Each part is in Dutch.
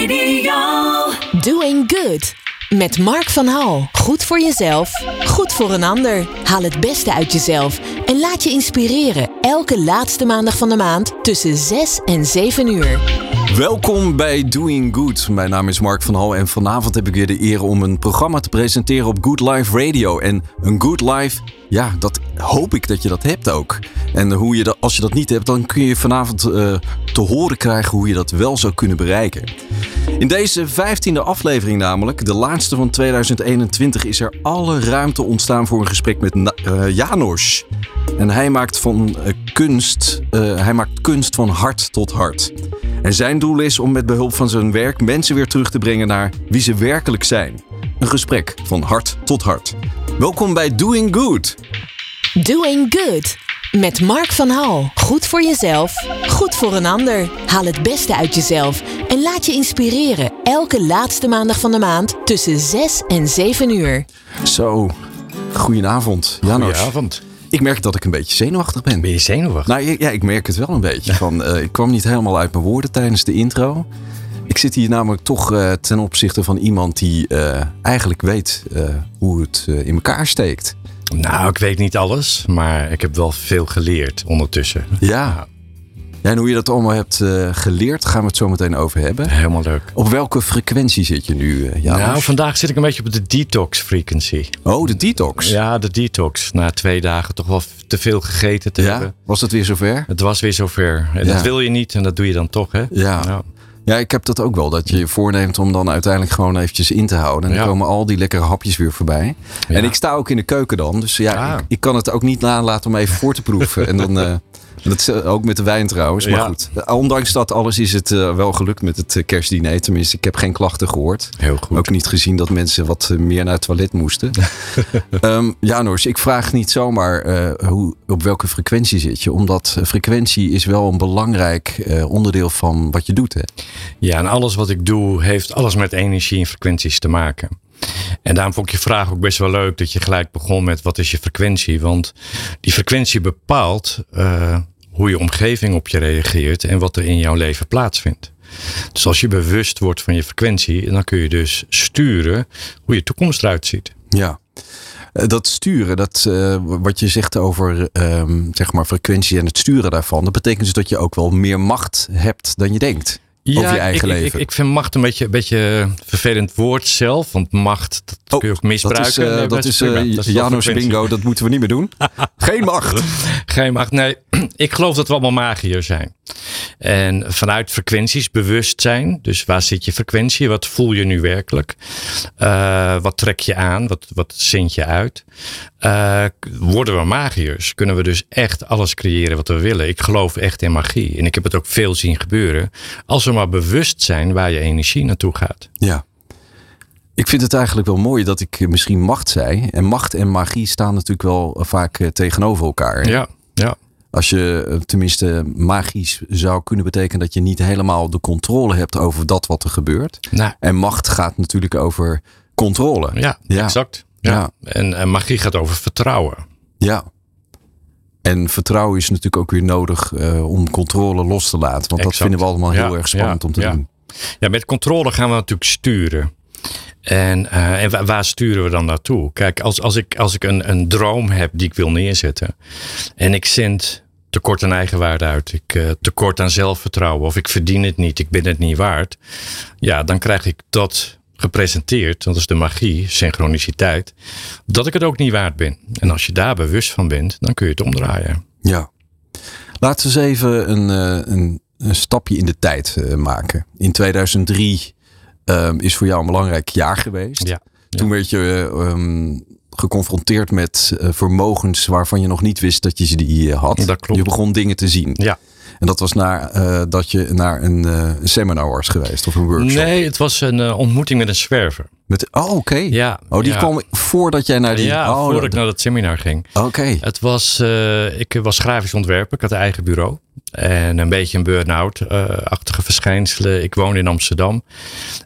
Radio. Doing Good. Met Mark van Hal. Goed voor jezelf, goed voor een ander. Haal het beste uit jezelf en laat je inspireren. Elke laatste maandag van de maand tussen 6 en 7 uur. Welkom bij Doing Good. Mijn naam is Mark van Hal en vanavond heb ik weer de eer om een programma te presenteren op Good Life Radio. En een Good Life, ja, dat hoop ik dat je dat hebt ook. En hoe je dat, als je dat niet hebt, dan kun je vanavond eh, te horen krijgen hoe je dat wel zou kunnen bereiken. In deze vijftiende aflevering namelijk, de laatste van 2021, is er alle ruimte ontstaan voor een gesprek met Na- eh, Janos. En hij maakt, van, eh, kunst, hij maakt kunst van hart tot hart. En zijn doel is om met behulp van zijn werk mensen weer terug te brengen naar wie ze werkelijk zijn. Een gesprek van hart tot hart. Welkom bij Doing Good. Doing Good. Met Mark van Hal. Goed voor jezelf, goed voor een ander. Haal het beste uit jezelf en laat je inspireren. Elke laatste maandag van de maand tussen 6 en 7 uur. Zo, goedenavond Janos. Goedenavond. Ik merk dat ik een beetje zenuwachtig ben. Ben je zenuwachtig? Nou ja, ik merk het wel een beetje. Van, eh, ik kwam niet helemaal uit mijn woorden tijdens de intro. Ik zit hier namelijk toch eh, ten opzichte van iemand die eh, eigenlijk weet eh, hoe het in elkaar steekt. Nou, ik weet niet alles, maar ik heb wel veel geleerd ondertussen. Ja. ja en hoe je dat allemaal hebt eh, geleerd, gaan we het zo meteen over hebben. Helemaal leuk. Op welke frequentie zit je nu, Janos? Nou, vandaag zit ik een beetje op de detox frequency. Oh, de detox. Ja, de detox. Na twee dagen toch wel te veel gegeten te Ja? hebben. Was het weer zover? Het was weer zover. En Ja. dat wil je niet en dat doe je dan toch, hè? Ja. Ja. Ja, ik heb dat ook wel. Dat je je voorneemt om dan uiteindelijk gewoon eventjes in te houden. En dan Ja. komen al die lekkere hapjes weer voorbij. Ja. En ik sta ook in de keuken dan. Dus ja, Ah. ik, ik kan het ook niet nalaten om even voor te proeven. en dan... eh, dat is ook met de wijn trouwens. Maar Ja. goed, ondanks dat alles is het eh, wel gelukt met het eh, kerstdiner. Tenminste, ik heb geen klachten gehoord. Heel goed. Ook niet gezien dat mensen wat eh, meer naar het toilet moesten. Ehm Janors, ik vraag niet zomaar eh, hoe, op welke frequentie zit je. Omdat eh, frequentie is wel een belangrijk eh, onderdeel van wat je doet. Hè? Ja, en alles wat ik doe heeft alles met energie en frequenties te maken. En daarom vond ik je vraag ook best wel leuk dat je gelijk begon met wat is je frequentie. Want die frequentie bepaalt eh, hoe je omgeving op je reageert en wat er in jouw leven plaatsvindt. Dus als je bewust wordt van je frequentie, dan kun je dus sturen hoe je toekomst eruit ziet. Ja. Eh, Dat sturen, dat, eh, wat je zegt over ehm, zeg maar frequentie en het sturen daarvan, dat betekent dus dat je ook wel meer macht hebt dan je denkt over je eigen ik, leven. Ik, ik vind macht een beetje een beetje vervelend woord zelf. Want macht, dat kun je ook misbruiken. Dat is, Nee, dat is Dat Janos bingo, dat moeten we niet meer doen. Geen macht. Geen macht. Nee, ik geloof dat we allemaal magiërs zijn. En vanuit frequenties bewust zijn. Dus waar zit je frequentie? Wat voel je nu werkelijk? Eh, wat trek je aan? Wat, wat zend je uit? Eh, worden we magiërs? Kunnen we dus echt alles creëren wat we willen? Ik geloof echt in magie. En ik heb het ook veel zien gebeuren. Als we maar bewust zijn waar je energie naartoe gaat. Ja. Ik vind het eigenlijk wel mooi dat ik misschien macht zei. En macht en magie staan natuurlijk wel vaak eh, tegenover elkaar. Ja. Als je eh, tenminste magisch zou kunnen betekenen dat je niet helemaal de controle hebt over dat wat er gebeurt. Nou, En macht gaat natuurlijk over controle. ja, Ja. exact. Ja. En, en magie gaat over vertrouwen. Ja. En vertrouwen is natuurlijk ook weer nodig eh, om controle los te laten. Want dat vinden we allemaal heel Ja, erg spannend om te doen. Ja, met controle gaan we natuurlijk sturen. En, eh, en wa- waar sturen we dan naartoe? Kijk, als, als ik, als ik een, een droom heb die ik wil neerzetten. En ik zend tekort aan eigenwaarde uit. Ik eh, tekort aan zelfvertrouwen. Of ik verdien het niet. Ik ben het niet waard. Ja, dan krijg ik dat gepresenteerd. Dat is de magie, synchroniciteit. Dat ik het ook niet waard ben. En als je daar bewust van bent, dan kun je het omdraaien. Ja. Laten we eens even een, eh, een, stapje in de tijd maken. In 2003 ehm, is voor jou een belangrijk jaar geweest. Ja. Toen werd je ehm, geconfronteerd met eh, vermogens waarvan je nog niet wist dat je ze die eh, had. Dat klopt. Je begon dingen te zien. Ja. En dat was na, eh, dat je naar een seminar was geweest of een workshop. Nee, het was een ontmoeting met een zwerver. Met, oh, oké. Ja, Oh, die ja. kwam voordat jij naar die... Ja, oh, voordat dat- ik naar dat seminar ging. Oké. Het was, eh, ik was grafisch ontwerper. Ik had een eigen bureau. En een beetje een burn-out-achtige verschijnselen. Ik woonde in Amsterdam.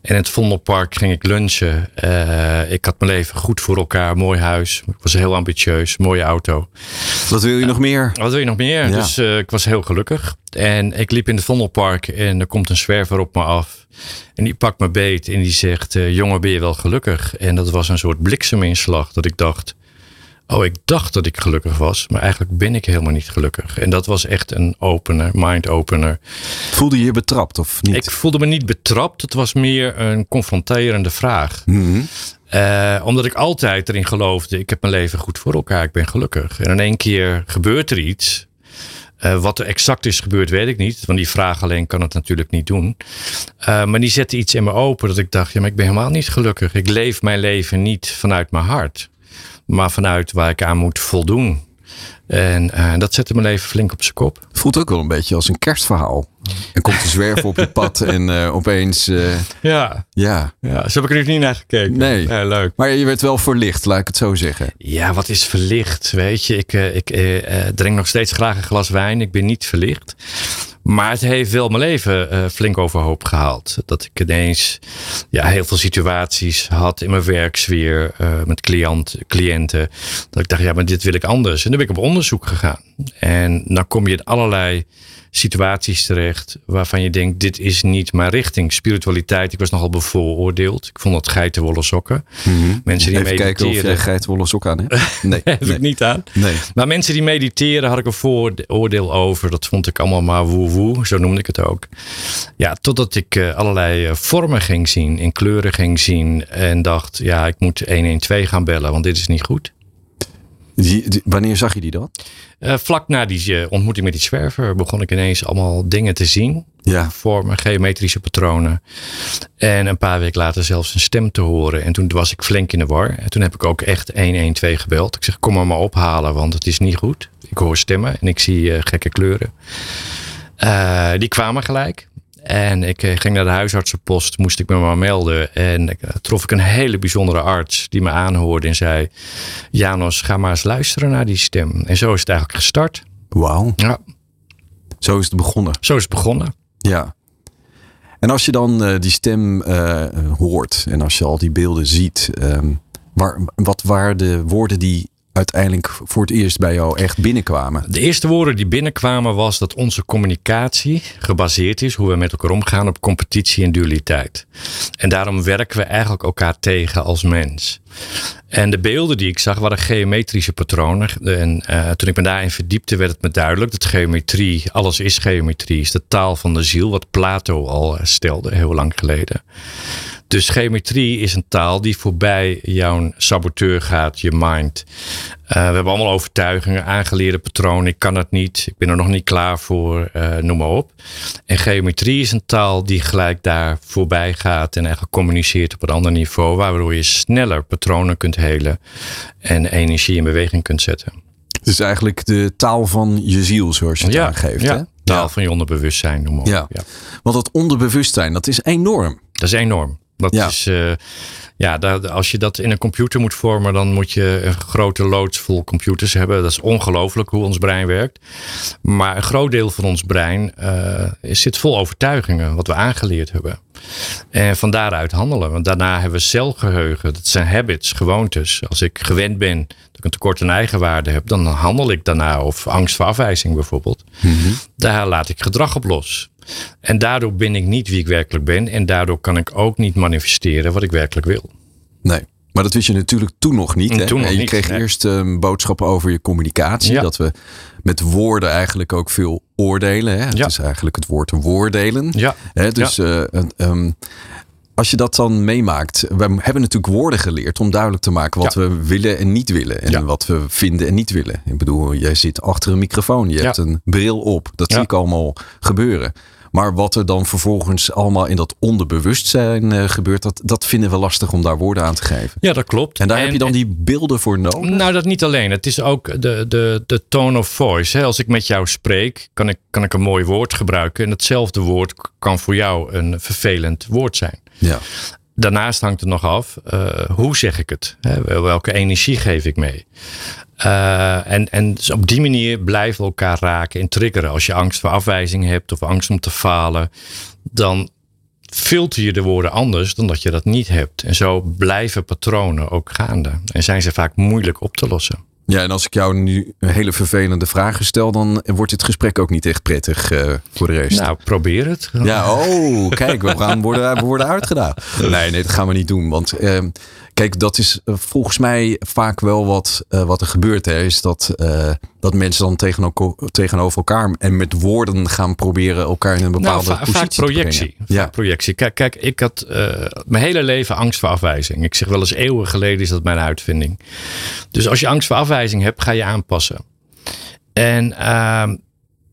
En in het Vondelpark ging ik lunchen. Eh, ik had mijn leven goed voor elkaar. Mooi huis. Ik was heel ambitieus. Mooie auto. Wat wil je nog meer? Wat wil je nog meer? Ja. Dus eh, ik was heel gelukkig. En ik liep in het Vondelpark en er komt een zwerver op me af. En die pakt me beet en die zegt: uh, Jongen, ben je wel gelukkig? En dat was een soort blikseminslag dat ik dacht: Oh, ik dacht dat ik gelukkig was, maar eigenlijk ben ik helemaal niet gelukkig. En dat was echt een opener, mind-opener. Voelde je je betrapt of niet? Ik voelde me niet betrapt. Het was meer een confronterende vraag. Mm uh, omdat ik altijd erin geloofde, ik heb mijn leven goed voor elkaar, ik ben gelukkig. En in één keer gebeurt er iets. Uh, wat er exact is gebeurd, weet ik niet. Want die vraag alleen kan het natuurlijk niet doen. Uh, maar die zette iets in me open dat ik dacht, ja, maar ik ben helemaal niet gelukkig. Ik leef mijn leven niet vanuit mijn hart. Maar vanuit waar ik aan moet voldoen. En uh, dat zette mijn leven flink op zijn kop. Voelt ook wel een beetje als een kerstverhaal. En komt de zwerver op je pad en uh, opeens. Uh, ja. ja. Ja, zo heb ik er niet naar gekeken. Nee. Ja, leuk. Maar je werd wel verlicht, laat ik het zo zeggen. Ja, wat is verlicht? Weet je, ik, ik drink nog steeds graag een glas wijn. Ik ben niet verlicht. Maar het heeft wel mijn leven uh, flink overhoop gehaald. Dat ik ineens ja, heel veel situaties had in mijn werksfeer uh, met cliënt, cliënten. Dat ik dacht, ja, maar dit wil ik anders. En toen ben ik op onderzoek gegaan. En dan kom je in allerlei situaties terecht waarvan je denkt, dit is niet mijn richting. Spiritualiteit, ik was nogal bevooroordeeld. Ik vond dat geitenwolle sokken. Mm -hmm. Mensen die Even mediteren. kijken of jij geitenwolle sokken aan hebt. Nee, heb nee. ik niet aan. Nee. Maar mensen die mediteren had ik een vooroordeel over. Dat vond ik allemaal maar woe woe, zo noemde ik het ook. Ja, totdat ik uh, allerlei uh, vormen ging zien, in kleuren ging zien. En dacht, ja, ik moet 112 gaan bellen, want dit is niet goed. Die, die, wanneer zag je die dan? Uh, vlak na die uh, ontmoeting met die zwerver begon ik ineens allemaal dingen te zien. Ja. Vormen, geometrische patronen. En een paar weken later zelfs een stem te horen. En toen was ik flink in de war. En toen heb ik ook echt 112 gebeld. Ik zeg, kom maar maar ophalen, want het is niet goed. Ik hoor stemmen en ik zie uh, gekke kleuren. Uh, die kwamen gelijk. En ik ging naar de huisartsenpost, moest ik me maar melden. En ik, trof ik een hele bijzondere arts die me aanhoorde en zei: Janos, ga maar eens luisteren naar die stem. En zo is het eigenlijk gestart. Wauw. Ja. Zo is het begonnen. Zo is het begonnen. Ja. En als je dan uh, die stem uh, hoort en als je al die beelden ziet, um, waar, wat waren de woorden die uiteindelijk voor het eerst bij jou echt binnenkwamen? De eerste woorden die binnenkwamen was dat onze communicatie gebaseerd is, hoe we met elkaar omgaan, op competitie en dualiteit. En daarom werken we eigenlijk elkaar tegen als mens. En de beelden die ik zag waren geometrische patronen. En uh, toen ik me daarin verdiepte, werd het me duidelijk dat geometrie, alles is geometrie, is de taal van de ziel, wat Plato al stelde heel lang geleden. Dus geometrie is een taal die voorbij jouw saboteur gaat, je mind. Uh, we hebben allemaal overtuigingen, aangeleerde patronen. Ik kan het niet, ik ben er nog niet klaar voor, uh, noem maar op. En geometrie is een taal die gelijk daar voorbij gaat en eigenlijk communiceert op een ander niveau, waardoor je sneller patronen kunt helen en energie in beweging kunt zetten. Het is eigenlijk de taal van je ziel, zoals je het ja, aangeeft. Ja, hè? taal ja. van je onderbewustzijn, noem maar op. Ja. ja. Want dat onderbewustzijn, dat is enorm. Dat is enorm. Dat Ja. is, uh, ja, dat, als je dat in een computer moet vormen, dan moet je een grote loods vol computers hebben. Dat is ongelooflijk hoe ons brein werkt. Maar een groot deel van ons brein uh, zit vol overtuigingen, wat we aangeleerd hebben. En van daaruit handelen. Want daarna hebben we celgeheugen. Dat zijn habits, gewoontes. Als ik gewend ben dat ik een tekort aan eigenwaarde heb, dan handel ik daarna. Of angst voor afwijzing bijvoorbeeld. Mhm. Daar laat ik gedrag op los. En daardoor ben ik niet wie ik werkelijk ben. En daardoor kan ik ook niet manifesteren wat ik werkelijk wil. Nee. Maar dat wist je natuurlijk toen nog niet. Hè? Toen nog je niet, kreeg nee. eerst een boodschap over je communicatie. Ja. Dat we met woorden eigenlijk ook veel oordelen. Hè? Het Ja. is eigenlijk het woord woordelen. Ja, Hè? Dus eh, ehm, als je dat dan meemaakt. We hebben natuurlijk woorden geleerd om duidelijk te maken wat Ja. we willen en niet willen. En Ja. wat we vinden en niet willen. Ik bedoel, jij zit achter een microfoon. Je Ja. hebt een bril op. Dat zie ik allemaal gebeuren. Maar wat er dan vervolgens allemaal in dat onderbewustzijn eh, gebeurt, dat, dat vinden we lastig om daar woorden aan te geven. ja dat klopt. En daar heb je dan die beelden voor nodig? Nou, dat niet alleen. Het is ook de, de, de tone of voice. Hè. Als ik met jou spreek, kan ik, kan ik een mooi woord gebruiken. En hetzelfde woord kan voor jou een vervelend woord zijn. Ja. Daarnaast hangt het nog af, uh, hoe zeg ik het? Welke energie geef ik mee? Uh, en, en dus op die manier blijven we elkaar raken en triggeren. Als je angst voor afwijzing hebt of angst om te falen, dan filter je de woorden anders dan dat je dat niet hebt. En zo blijven patronen ook gaande. En zijn ze vaak moeilijk op te lossen. Ja, en als ik jou nu een hele vervelende vragen stel, dan wordt dit gesprek ook niet echt prettig uh, voor de rest. Nou, probeer het. Ja, oh, kijk, we gaan worden, we worden uitgedaan. Nee, nee, dat gaan we niet doen. Want uh, kijk, dat is uh, volgens mij vaak wel wat, wat er gebeurt. Hè, is dat, dat mensen dan tegenover, tegenover elkaar en met woorden gaan proberen elkaar in een bepaalde nou, positie vaak projectie. te Ja, projectie. Kijk, kijk ik had mijn hele leven angst voor afwijzing. Ik zeg wel eens eeuwen geleden is dat mijn uitvinding. Dus als je angst voor afwijzing hebt, ga je aanpassen. En, uh,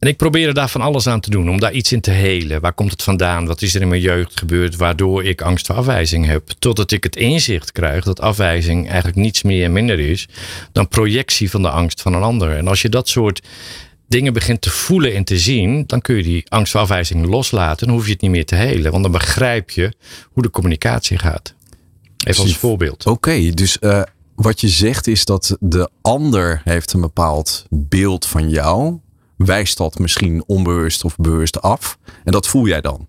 en ik probeerde daar van alles aan te doen om daar iets in te helen. Waar komt het vandaan? Wat is er in mijn jeugd gebeurd waardoor ik angst voor afwijzing heb? Totdat ik het inzicht krijg dat afwijzing eigenlijk niets meer en minder is dan projectie van de angst van een ander. En als je dat soort dingen begint te voelen en te zien, dan kun je die angst voor afwijzing loslaten. Dan hoef je het niet meer te helen, want dan begrijp je hoe de communicatie gaat. Even als voorbeeld. Oké, dus uh, wat je zegt is dat de ander heeft een bepaald beeld van jou. Wijst dat misschien onbewust of bewust af. En dat voel jij dan?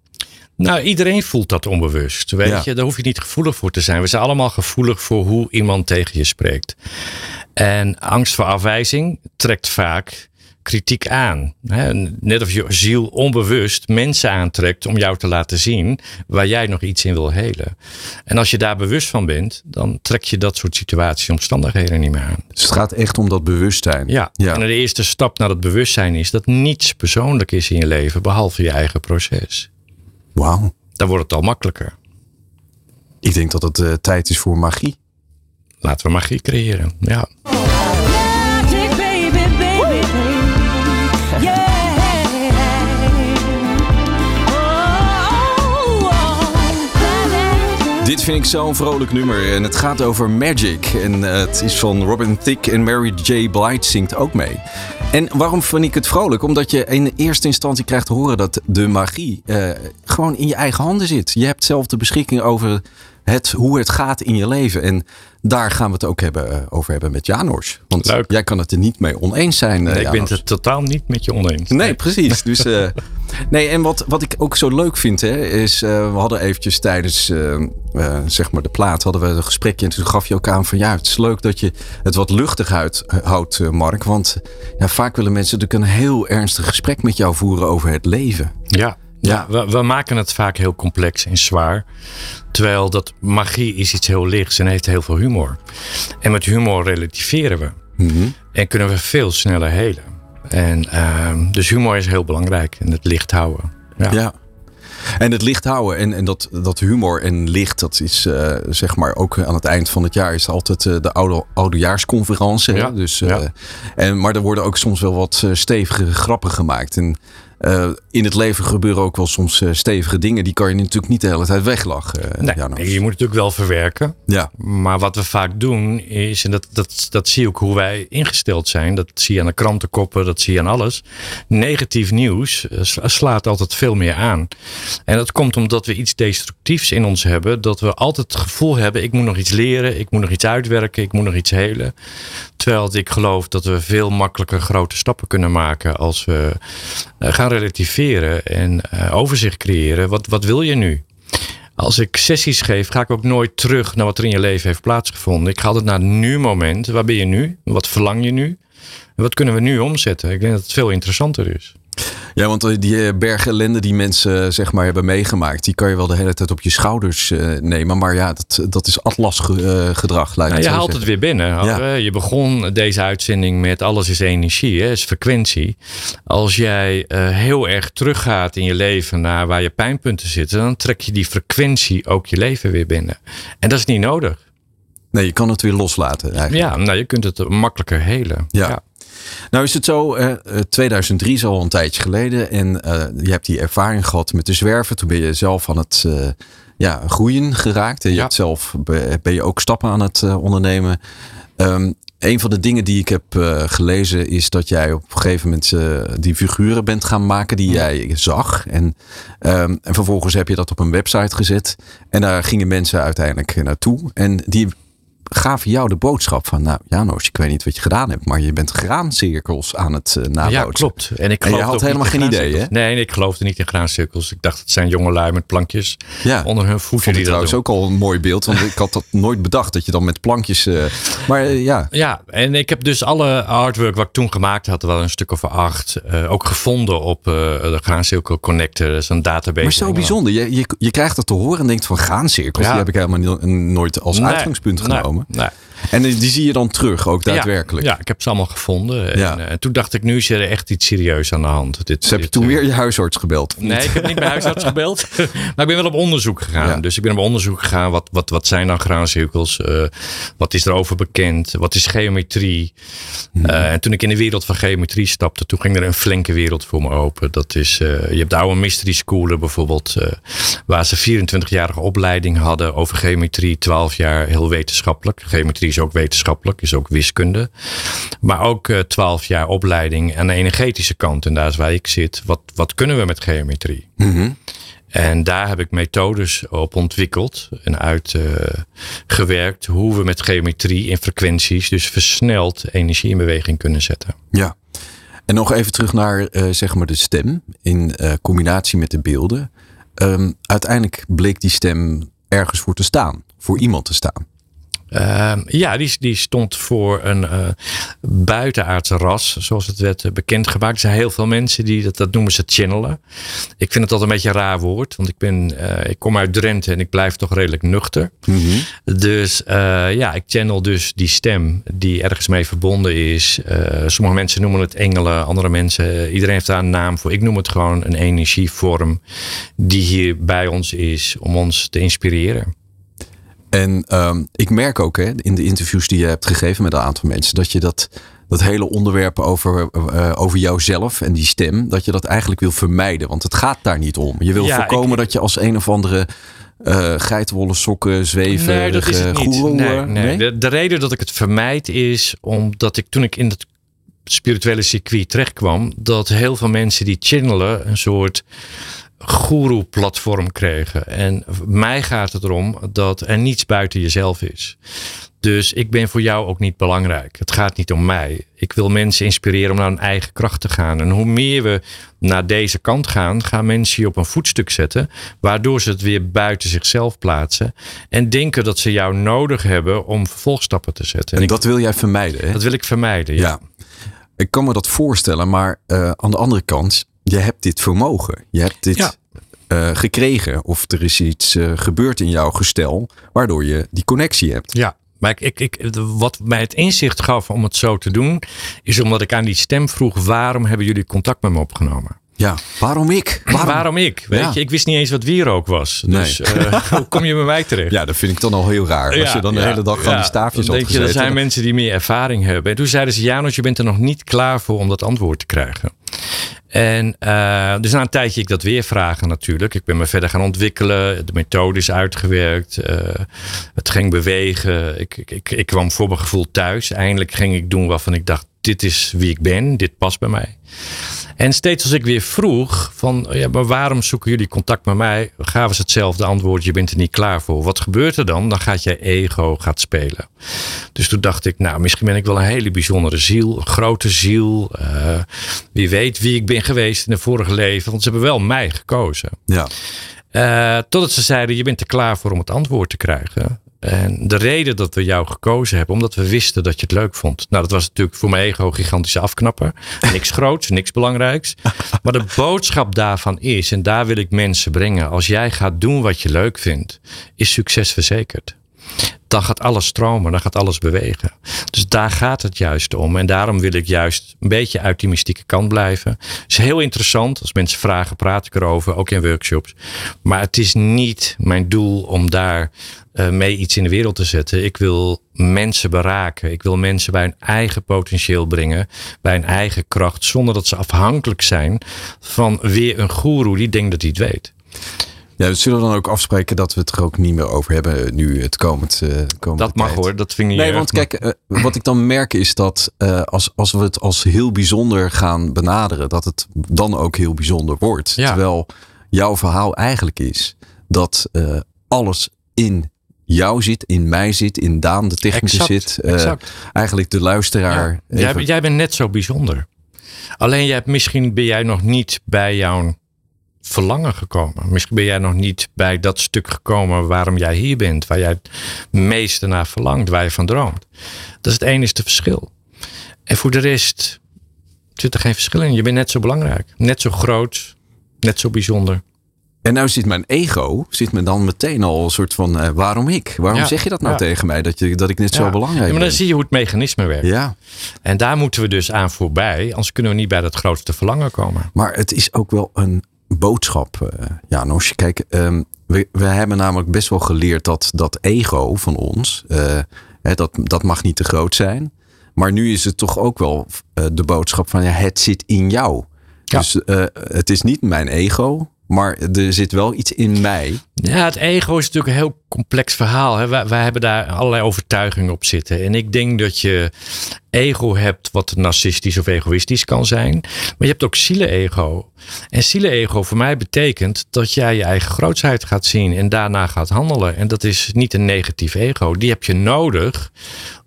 Nou, iedereen voelt dat onbewust. Weet je, daar hoef je niet gevoelig voor te zijn. We zijn allemaal gevoelig voor hoe iemand tegen je spreekt. En angst voor afwijzing trekt vaak kritiek aan. Net of je ziel onbewust mensen aantrekt om jou te laten zien waar jij nog iets in wil helen. En als je daar bewust van bent, dan trek je dat soort situaties en omstandigheden niet meer aan. Dus het gaat echt om dat bewustzijn. Ja. ja. En de eerste stap naar dat bewustzijn is dat niets persoonlijk is in je leven behalve je eigen proces. Wauw. Dan wordt het al makkelijker. Ik denk dat het uh, tijd is voor magie. Laten we magie creëren. Ja. Dit vind ik zo'n vrolijk nummer. En het gaat over Magic. En uh, het is van Robin Thicke en Mary J. Blige zingt ook mee. En waarom vind ik het vrolijk? Omdat je in eerste instantie krijgt te horen dat de magie uh, gewoon in je eigen handen zit. Je hebt zelf de beschikking over het, hoe het gaat in je leven. En daar gaan we het ook hebben, eh, over hebben met Janors. Want Leuk. jij kan het er niet mee oneens zijn. Nee, ik ben het totaal niet met je oneens. Nee, precies. Dus, uh, nee, en wat, wat ik ook zo leuk vind, hè, is uh, we hadden eventjes tijdens uh, zeg maar de plaat hadden we een gesprekje. En toen gaf je ook aan van ja, het is leuk dat je het wat luchtig uit, houdt, Mark. Want ja, vaak willen mensen natuurlijk een heel ernstig gesprek met jou voeren over het leven. Ja. Ja, we, we, maken het vaak heel complex en zwaar. Terwijl dat magie is iets heel lichts en heeft heel veel humor. En met humor relativeren we. Mhm. En kunnen we veel sneller helen. En uh, dus humor is heel belangrijk. En het licht houden. Ja. ja. En het licht houden en, en dat, dat humor en licht, dat is uh, zeg maar ook aan het eind van het jaar is altijd uh, de oude, oudejaarsconferentie. Ja, dus, uh, ja. en, maar er worden ook soms wel wat stevige grappen gemaakt. En uh, in het leven gebeuren ook wel soms uh, stevige dingen. Die kan je natuurlijk niet de hele tijd weglachen. Uh, nee, je moet natuurlijk wel verwerken. Ja. Maar wat we vaak doen is, en dat, dat, dat zie je ook hoe wij ingesteld zijn. Dat zie je aan de krantenkoppen, dat zie je aan alles. Negatief nieuws slaat altijd veel meer aan. En dat komt omdat we iets destructiefs in ons hebben. Dat we altijd het gevoel hebben, ik moet nog iets leren. Ik moet nog iets uitwerken. Ik moet nog iets helen. Terwijl ik geloof dat we veel makkelijker grote stappen kunnen maken als we gaan relativeren en uh, overzicht creëren. Wat, wat wil je nu? Als ik sessies geef, ga ik ook nooit terug naar wat er in je leven heeft plaatsgevonden. Ik ga altijd naar het nu-moment. Waar ben je nu? Wat verlang je nu? Wat kunnen we nu omzetten? Ik denk dat het veel interessanter is. Ja, want die eh, berg ellende die mensen eh, zeg maar hebben meegemaakt, die kan je wel de hele tijd op je schouders uh, nemen. Maar ja, dat, dat is atlasgedrag. Uh, nou, je haalt het weer binnen. Ja. Je begon deze uitzending met alles is energie, hè, is frequentie. Als jij uh, heel erg teruggaat in je leven naar waar je pijnpunten zitten, dan trek je die frequentie ook je leven weer binnen. En dat is niet nodig. Nee, je kan het weer loslaten eigenlijk. Ja, nou, je kunt het makkelijker helen. ja. Nou is het zo, uh, 2003 is al een tijdje geleden. En uh, je hebt die ervaring gehad met de zwerven. Toen ben je zelf aan het uh, ja, groeien geraakt. En je hebt zelf ben je ook stappen aan het uh, ondernemen. Um, een van de dingen die ik heb gelezen is dat jij op een gegeven moment die figuren bent gaan maken die jij zag. En, um, en vervolgens heb je dat op een website gezet. En daar gingen mensen uiteindelijk naartoe. En die gaven jou de boodschap van, nou Janos, ik weet niet wat je gedaan hebt, maar je bent graancirkels aan het uh, nabootsen. Ja, klopt. En, ik en je had helemaal geen idee, hè? Nee, ik geloofde niet in graancirkels. Ik dacht, het zijn jonge lui met plankjes ja. onder hun voeten. Vond die trouwens ook al een mooi beeld, want ik had dat nooit bedacht, dat je dan met plankjes... Uh, maar uh, ja. Ja, en ik heb dus alle artwork wat ik toen gemaakt had, wel een stuk of acht, ook gevonden op de graancirkel connector. Dat is een database. Maar zo bijzonder. Je, je, je krijgt dat te horen en denkt van graancirkels, die heb ik helemaal nooit als uitgangspunt genomen. Nee. Nee. En die zie je dan terug, ook daadwerkelijk? Ja, ik heb ze allemaal gevonden. En, en, toen dacht ik, nu is er echt iets serieus aan de hand. Dit, dus heb je toen weer je huisarts gebeld? Nee, ik heb niet mijn huisarts gebeld. maar ik ben wel op onderzoek gegaan. Dus ik ben op onderzoek gegaan. Wat, wat, wat zijn dan graancirkels? Uh, wat is er over bekend? Wat is geometrie? Hmm. Uh, en toen ik in de wereld van geometrie stapte, toen ging er een flinke wereld voor me open. Dat is, je hebt de oude mystery schoolen bijvoorbeeld, waar ze 24-jarige opleiding hadden over geometrie, 12 jaar heel wetenschappelijk. Geometrie is ook wetenschappelijk, is ook wiskunde. Maar ook uh, 12 jaar opleiding aan de energetische kant. En daar is waar ik zit. Wat, wat kunnen we met geometrie? Mm En daar heb ik methodes op ontwikkeld en uitgewerkt uh, hoe we met geometrie in frequenties dus versneld energie in beweging kunnen zetten. Ja. En nog even terug naar uh, zeg maar de stem in uh, combinatie met de beelden. Um, uiteindelijk bleek die stem ergens voor te staan, voor iemand te staan. Uh, ja, die, die stond voor een uh, buitenaardse ras, zoals het werd uh, bekendgemaakt. Er zijn heel veel mensen die dat, dat noemen ze channelen. Ik vind het altijd een beetje een raar woord, want ik, ben, uh, ik kom uit Drenthe en ik blijf toch redelijk nuchter. Mm -hmm. Dus ja, ik channel dus die stem die ergens mee verbonden is. sommige mensen noemen het engelen, andere mensen, iedereen heeft daar een naam voor. Ik noem het gewoon een energievorm die hier bij ons is om ons te inspireren. En um, ik merk ook hè, in de interviews die je hebt gegeven met een aantal mensen, dat je dat, dat hele onderwerp over, uh, over jouzelf en die stem, dat je dat eigenlijk wil vermijden. Want het gaat daar niet om. Je wil ja, voorkomen ik, dat je als een of andere uh, geitenwolle sokken zweven. Nee, dat is het niet. nee, nee. nee? De, de, reden dat ik het vermijd is omdat ik toen ik in het spirituele circuit terechtkwam, dat heel veel mensen die channelen een soort guru-platform kregen. En mij gaat het erom dat er niets buiten jezelf is. Dus ik ben voor jou ook niet belangrijk. Het gaat niet om mij. Ik wil mensen inspireren om naar hun eigen kracht te gaan. En hoe meer we naar deze kant gaan, gaan mensen je op een voetstuk zetten. Waardoor ze het weer buiten zichzelf plaatsen. En denken dat ze jou nodig hebben om vervolgstappen te zetten. En, dat wil jij vermijden, hè? Dat wil ik vermijden, ja. ja. Ik kan me dat voorstellen, maar uh, aan de andere kant, je hebt dit vermogen. Je hebt dit ja. uh, gekregen. Of er is iets uh, gebeurd in jouw gestel, waardoor je die connectie hebt. Ja. Maar ik, ik, ik, wat mij het inzicht gaf om het zo te doen, is omdat ik aan die stem vroeg: waarom hebben jullie contact met me opgenomen? Ja, waarom ik? Waarom, waarom ik? Weet ja. je, ik wist niet eens wat wierook was. Dus nee. uh, hoe kom je bij mij terecht? Ja, dat vind ik dan al heel raar. Als je dan de ja, hele dag gewoon die staafjes op je, Er zijn mensen die meer ervaring hebben. En toen zeiden ze, Janos, je bent er nog niet klaar voor om dat antwoord te krijgen. En dus na een tijdje ik dat weer vragen natuurlijk. Ik ben me verder gaan ontwikkelen. De methode is uitgewerkt. Uh, het ging bewegen. Ik, ik, ik, ik kwam voor mijn gevoel thuis. Eindelijk ging ik doen waarvan ik dacht, dit is wie ik ben. Dit past bij mij. En steeds als ik weer vroeg van, ja, maar waarom zoeken jullie contact met mij? Gaven ze hetzelfde antwoord, je bent er niet klaar voor. Wat gebeurt er dan? Dan gaat je ego gaat spelen. Dus toen dacht ik, nou, misschien ben ik wel een hele bijzondere ziel, een grote ziel. Uh, wie weet wie ik ben geweest in een vorige leven, want ze hebben wel mij gekozen. Ja. Uh, totdat ze zeiden, je bent er klaar voor om het antwoord te krijgen. En de reden dat we jou gekozen hebben, omdat we wisten dat je het leuk vond. Nou, dat was natuurlijk voor mijn ego gigantische afknapper. Niks groots, niks belangrijks. Maar de boodschap daarvan is, en daar wil ik mensen brengen. Als jij gaat doen wat je leuk vindt, is succes verzekerd dan gaat alles stromen, dan gaat alles bewegen. Dus daar gaat het juist om. En daarom wil ik juist een beetje uit die mystieke kant blijven. Het is heel interessant. Als mensen vragen, praat ik erover, ook in workshops. Maar het is niet mijn doel om daar uh, mee iets in de wereld te zetten. Ik wil mensen beraken. Ik wil mensen bij hun eigen potentieel brengen, bij hun eigen kracht, zonder dat ze afhankelijk zijn van weer een goeroe die denkt dat hij het weet. Ja, we zullen dan ook afspreken dat we het er ook niet meer over hebben nu het komend, uh, komend Dat mag tijd. hoor, dat vind ik Nee, want kijk, uh, wat ik dan merk is dat uh, als, als we het als heel bijzonder gaan benaderen, dat het dan ook heel bijzonder wordt. Ja. Terwijl jouw verhaal eigenlijk is dat alles in jou zit, in mij zit, in Daan, de technische zit. Uh, eigenlijk de luisteraar. Jij, jij, bent net zo bijzonder. Alleen jij, misschien ben jij nog niet bij jouw verlangen gekomen. Misschien ben jij nog niet bij dat stuk gekomen waarom jij hier bent. Waar jij het meeste naar verlangt, waar je van droomt. Dat is het enige verschil. En voor de rest zit er geen verschil in. Je bent net zo belangrijk. Net zo groot. Net zo bijzonder. En nou zit mijn ego, zit me dan meteen al een soort van, uh, waarom ik? Waarom zeg je dat nou tegen mij, dat, je, dat ik net zo belangrijk ben? maar dan zie je hoe het mechanisme werkt. Ja. En daar moeten we dus aan voorbij, anders kunnen we niet bij dat grootste verlangen komen. Maar het is ook wel een boodschap, uh, Janos. Kijk, um, we, we hebben namelijk best wel geleerd dat dat ego van ons, uh, hè, dat, dat mag niet te groot zijn. Maar nu is het toch ook wel de boodschap van, ja, het zit in jou. Dus het is niet mijn ego, maar er zit wel iets in mij. Ja, het ego is natuurlijk een heel complex verhaal. Hè. Wij, hebben daar allerlei overtuigingen op zitten. En ik denk dat je ego hebt wat narcistisch of egoïstisch kan zijn. Maar je hebt ook ziele-ego. En ziele-ego voor mij betekent dat jij je eigen grootsheid gaat zien en daarna gaat handelen. En dat is niet een negatief ego. Die heb je nodig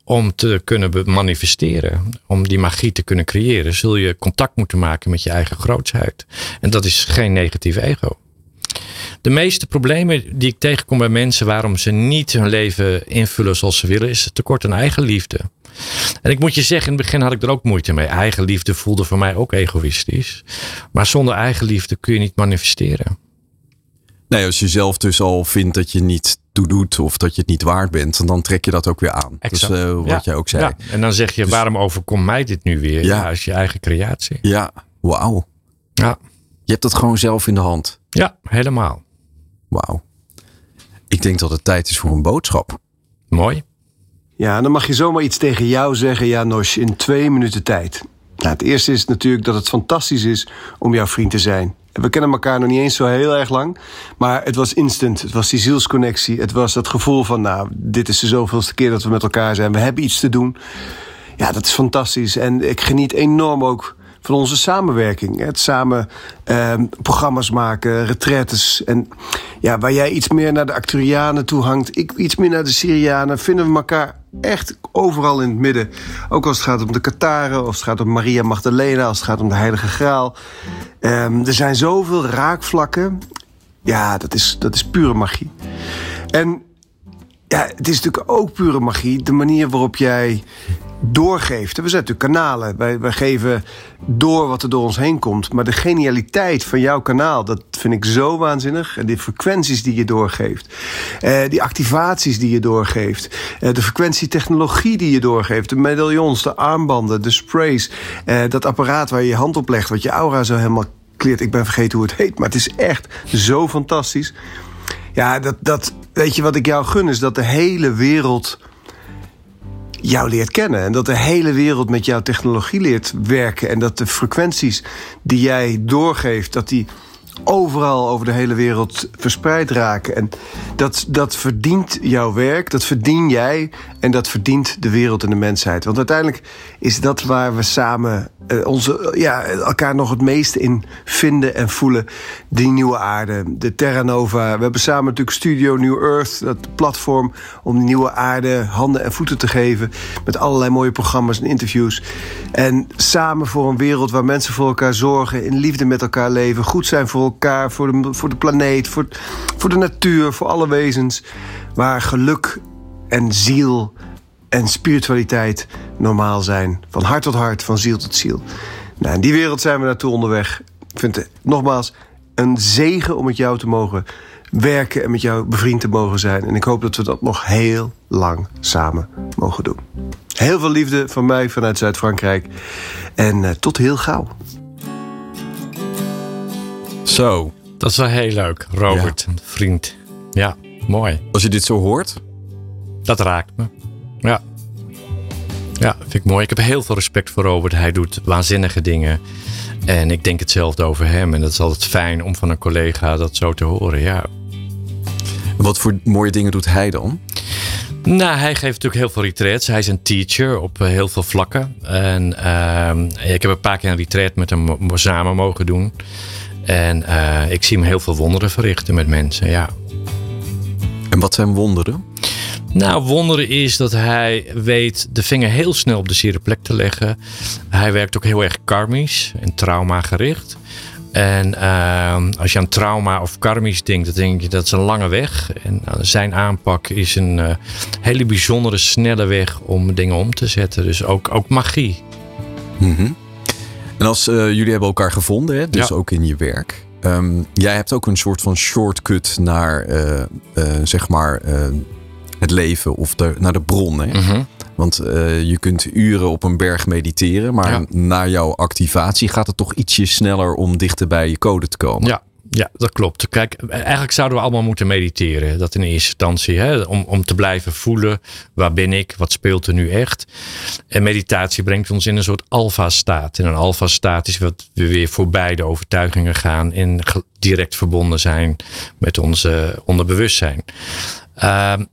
om te kunnen manifesteren, om die magie te kunnen creëren, zul je contact moeten maken met je eigen grootsheid. En dat is geen negatief ego. De meeste problemen die ik tegenkom bij mensen waarom ze niet hun leven invullen zoals ze willen, is het tekort aan eigenliefde. En ik moet je zeggen, in het begin had ik er ook moeite mee. Eigenliefde voelde voor mij ook egoïstisch. Maar zonder eigenliefde kun je niet manifesteren. Nee, als je zelf dus al vindt dat je niet toe doet of dat je het niet waard bent, dan trek je dat ook weer aan. Exact. Dus uh, wat ja. jij ook zei. Ja. En dan zeg je, dus- waarom overkomt mij dit nu weer? Ja, als je eigen creatie. Ja, wauw. Ja. Je hebt dat gewoon zelf in de hand. Ja, helemaal. Wauw. Ik denk dat het tijd is voor een boodschap. Mooi. Ja, dan mag je zomaar iets tegen jou zeggen, Janos, in twee minuten tijd. Nou, het eerste is natuurlijk dat het fantastisch is om jouw vriend te zijn. We kennen elkaar nog niet eens zo heel erg lang. Maar het was instant. Het was die zielsconnectie. Het was dat gevoel van, nou, dit is de zoveelste keer dat we met elkaar zijn. We hebben iets te doen. Ja, dat is fantastisch. En ik geniet enorm ook van onze samenwerking. Het samen eh, programma's maken, retretes. En ja, waar jij iets meer naar de Acturianen toe hangt, ik iets meer naar de Syrianen, vinden we elkaar echt overal in het midden. Ook als het gaat om de Kataren, of het gaat om Maria Magdalena, als het gaat om de Heilige Graal. Um, er zijn zoveel raakvlakken. Ja, dat is, dat is pure magie. En ja, het is natuurlijk ook pure magie. De manier waarop jij doorgeeft. We zijn natuurlijk kanalen. Wij, wij geven door wat er door ons heen komt. Maar de genialiteit van jouw kanaal, dat vind ik zo waanzinnig. En die frequenties die je doorgeeft. Eh, die activaties die je doorgeeft. Eh, de frequentietechnologie die je doorgeeft. De medaillons, de armbanden, de sprays. Eh, dat apparaat waar je je hand op legt, wat je aura zo helemaal kleert. Ik ben vergeten hoe het heet, maar het is echt zo fantastisch. Ja, dat, dat, weet je wat ik jou gun, is dat de hele wereld jou leert kennen. En dat de hele wereld met jouw technologie leert werken. En dat de frequenties die jij doorgeeft, dat die overal over de hele wereld verspreid raken. En dat, dat verdient jouw werk, dat verdien jij en dat verdient de wereld en de mensheid. Want uiteindelijk is dat waar we samen uh, onze, ja, elkaar nog het meeste in vinden en voelen. Die nieuwe aarde, de Terra Nova. We hebben samen natuurlijk Studio New Earth, dat platform om nieuwe aarde handen en voeten te geven. Met allerlei mooie programma's en interviews. En samen voor een wereld waar mensen voor elkaar zorgen, in liefde met elkaar leven, goed zijn voor elkaar, voor de, voor de planeet, voor, voor de natuur, voor alle wezens. Waar geluk en ziel en spiritualiteit normaal zijn. Van hart tot hart, van ziel tot ziel. Nou, in die wereld zijn we naartoe onderweg. Ik vind het nogmaals een zegen om met jou te mogen werken en met jou bevriend te mogen zijn. En ik hoop dat we dat nog heel lang samen mogen doen. Heel veel liefde van mij vanuit Zuid-Frankrijk. En uh, tot heel gauw. Zo. Dat is wel heel leuk, Robert, ja. vriend. Ja, mooi. Als je dit zo hoort? Dat raakt me. Ja. Ja, vind ik mooi. Ik heb heel veel respect voor Robert. Hij doet waanzinnige dingen. En ik denk hetzelfde over hem. En dat is altijd fijn om van een collega dat zo te horen. Ja. Wat voor mooie dingen doet hij dan? Nou, hij geeft natuurlijk heel veel retreats. Hij is een teacher op eh, heel veel vlakken. En uh, ik heb een paar keer een retreat met hem samen mogen doen. En uh, ik zie hem heel veel wonderen verrichten met mensen, ja. En wat zijn wonderen? Nou, wonderen is dat hij weet de vinger heel snel op de zere plek te leggen. Hij werkt ook heel erg karmisch en trauma gericht. En uh, als je aan trauma of karmisch denkt, dan denk je dat is een lange weg. En uh, zijn aanpak is een uh, hele bijzondere, snelle weg om dingen om te zetten. Dus ook, ook magie. Mm -hmm. En als uh, jullie hebben elkaar gevonden, hè, dus ja. ook in je werk. Um, jij hebt ook een soort van shortcut naar, zeg maar, het leven of de, naar de bron. Hè? Mm -hmm. Want uh, je kunt uren op een berg mediteren, maar Ja. na jouw activatie gaat het toch ietsje sneller om dichter bij je code te komen. Ja, ja, dat klopt. Kijk, eigenlijk zouden we allemaal moeten mediteren. Dat in eerste instantie. Hè? Om, om te blijven voelen. Waar ben ik? Wat speelt er nu echt? En meditatie brengt ons in een soort alfa-staat. En een alfa-staat is wat we weer voorbij de overtuigingen gaan. En direct verbonden zijn met onze onderbewustzijn. Ehm,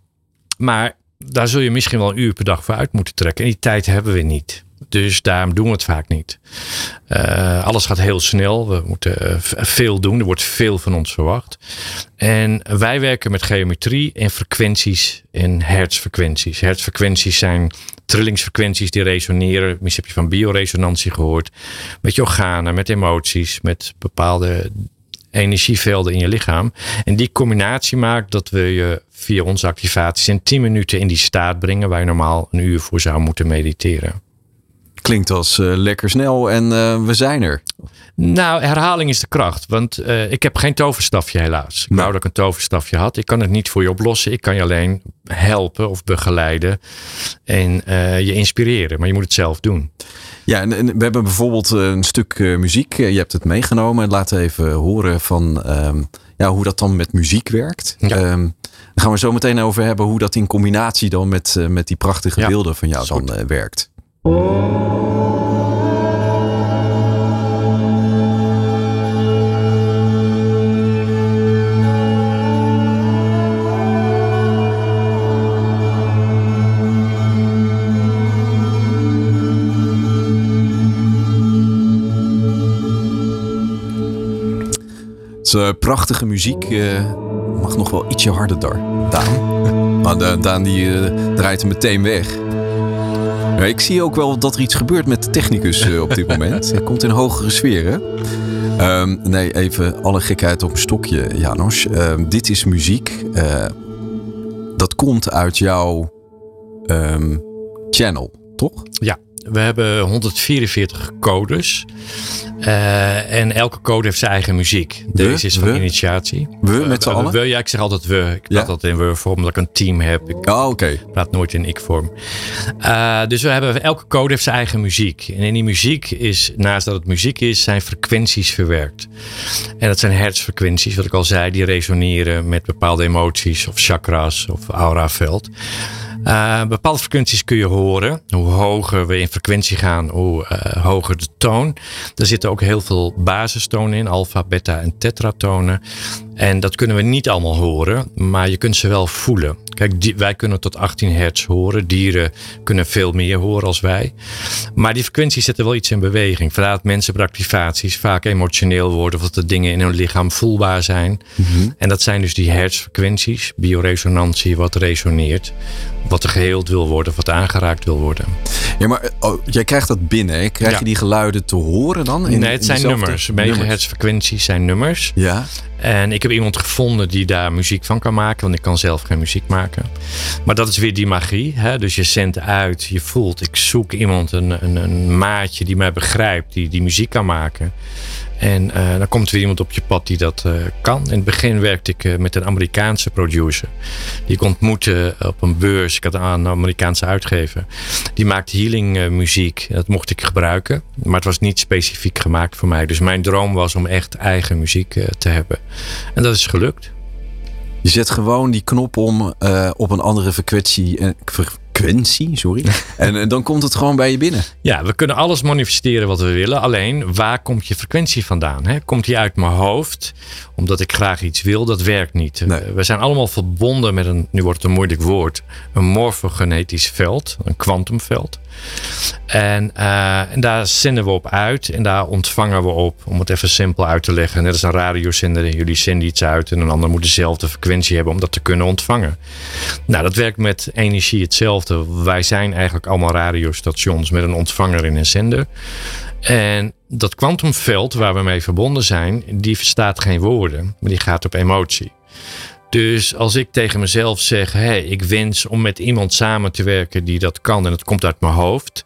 maar daar zul je misschien wel een uur per dag voor uit moeten trekken. En die tijd hebben we niet. Dus daarom doen we het vaak niet. Uh, alles gaat heel snel. We moeten uh, veel doen. Er wordt veel van ons verwacht. En wij werken met geometrie en frequenties en hertzfrequenties. Hertzfrequenties zijn trillingsfrequenties die resoneren. Misschien heb je van bioresonantie gehoord. Met je organen, met emoties, met bepaalde energievelden in je lichaam. En die combinatie maakt dat we je via onze activaties in 10 minuten in die staat brengen waar je normaal een uur voor zou moeten mediteren. Klinkt als uh, lekker snel en uh, we zijn er. Nou, herhaling is de kracht. Want uh, ik heb geen toverstafje helaas. Ik Nee. wou dat ik een toverstafje had. Ik kan het niet voor je oplossen. Ik kan je alleen helpen of begeleiden en je inspireren. Maar je moet het zelf doen. Ja, en, en we hebben bijvoorbeeld eh, een stuk uh, muziek. Je hebt het meegenomen. Laten we even horen van um, ja, hoe dat dan met muziek werkt. Ja. Um, daar gaan we zo meteen over hebben hoe dat in combinatie dan met, uh, met die prachtige Ja, beelden van jou dan uh, werkt. Het uh, prachtige muziek. Uh, mag nog wel ietsje harder daar. Daan. Maar de, Daan die uh, draait hem meteen weg. Ik zie ook wel dat er iets gebeurt met de technicus op dit moment. Hij komt in hogere sferen. Um, nee, even alle gekheid op een stokje, Janos. Um, dit is muziek. Dat komt uit jouw um, channel, toch? Ja, we hebben 144 codes. Uh, en elke code heeft zijn eigen muziek. We? Deze is van We? initiatie. We met z'n Uh, allen? we, ja, ik zeg altijd we. Ik praat Ja. altijd in we-vorm omdat ik een team heb. Ik Oh, oké. praat nooit in ik-vorm. Uh, dus we hebben, elke code heeft zijn eigen muziek. En in die muziek is, naast dat het muziek is, zijn frequenties verwerkt. En dat zijn hertzfrequenties, wat ik al zei, die resoneren met bepaalde emoties of chakras of auraveld. Uh, bepaalde frequenties kun je horen. Hoe hoger we in frequentie gaan, hoe uh, hoger de toon. Er zitten ook heel veel basistonen in, alfa, beta en tetratonen. En dat kunnen we niet allemaal horen, maar je kunt ze wel voelen. Kijk, die, wij kunnen tot 18 hertz horen. Dieren kunnen veel meer horen als wij. Maar die frequenties zetten wel iets in beweging. Vandaar dat mensen bij activaties vaak emotioneel worden. Of dat de dingen in hun lichaam voelbaar zijn. Mm-hmm. En dat zijn dus die hertzfrequenties. Bioresonantie, wat resoneert. Wat er geheeld wil worden, wat aangeraakt wil worden. Ja, maar oh, jij krijgt dat binnen. Hè? Krijg Ja. je die geluiden te horen dan? In, nee, het zijn nummers. Megahertzfrequenties zijn nummers. Ja. En ik heb iemand gevonden die daar muziek van kan maken. Want ik kan zelf geen muziek maken. Maar dat is weer die magie. Hè? Dus je zendt uit, je voelt. Ik zoek iemand, een, een, een maatje die mij begrijpt. Die, die muziek kan maken. En uh, dan komt er weer iemand op je pad die dat uh, kan. In het begin werkte ik uh, met een Amerikaanse producer. Die ik ontmoette op een beurs. Ik had een Amerikaanse uitgever. Die maakte healing muziek. Dat mocht ik gebruiken. Maar het was niet specifiek gemaakt voor mij. Dus mijn droom was om echt eigen muziek te hebben. En dat is gelukt. Je zet gewoon die knop om op een andere frequentie, en, frequentie, sorry. en, en dan komt het gewoon bij je binnen. Ja, we kunnen alles manifesteren wat we willen. Alleen, waar komt je frequentie vandaan? Hè? Komt die uit mijn hoofd? Omdat ik graag iets wil? Dat werkt niet. Nee. We zijn allemaal verbonden met een, nu wordt het een moeilijk woord, een morfogenetisch veld, een kwantumveld. En, eh, en daar zenden we op uit en daar ontvangen we op, om het even simpel uit te leggen. Net als een radiozender, jullie zenden iets uit en een ander moet dezelfde frequentie hebben om dat te kunnen ontvangen. Nou, dat werkt met energie hetzelfde. Wij zijn eigenlijk allemaal radiostations met een ontvanger en een zender. En dat kwantumveld waar we mee verbonden zijn, die verstaat geen woorden, maar die gaat op emotie. Dus als ik tegen mezelf zeg: hey, ik wens om met iemand samen te werken die dat kan en het komt uit mijn hoofd,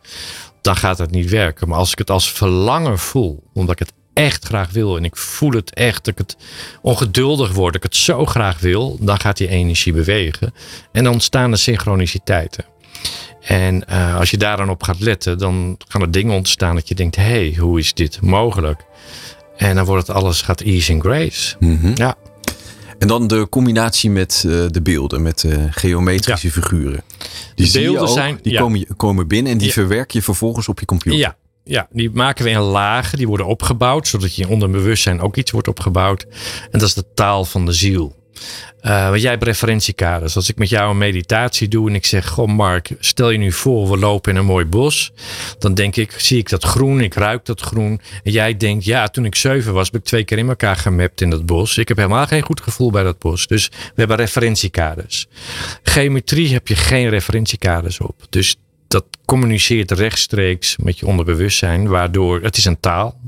dan gaat dat niet werken. Maar als ik het als verlangen voel, omdat ik het echt graag wil en ik voel het echt, dat ik het ongeduldig word, dat ik het zo graag wil, dan gaat die energie bewegen en dan ontstaan er synchroniciteiten. En uh, als je daar dan op gaat letten, dan gaan er dingen ontstaan dat je denkt: hé, hey, hoe is dit mogelijk? En dan wordt het alles gaat ease and grace. Mm -hmm. Ja. En dan de combinatie met uh, de beelden, met uh, geometrische Ja. figuren. Die De zie je beelden ook, zijn- die ja. komen, komen binnen en die Ja. verwerk je vervolgens op je computer. Ja, ja, die maken we in lagen, die worden opgebouwd, zodat je onder bewustzijn ook iets wordt opgebouwd. En dat is de taal van de ziel. Eh, want jij hebt referentiekaders. Als ik met jou een meditatie doe en ik zeg: Goh, Mark, stel je nu voor, we lopen in een mooi bos. Dan denk ik: zie ik dat groen, ik ruik dat groen. En jij denkt: ja, toen ik zeven was, ben ik twee keer in elkaar gemapt in dat bos. Ik heb helemaal geen goed gevoel bij dat bos. Dus we hebben referentiekaders. Geometrie heb je geen referentiekaders op. Dus dat communiceert rechtstreeks met je onderbewustzijn, waardoor het is een taal.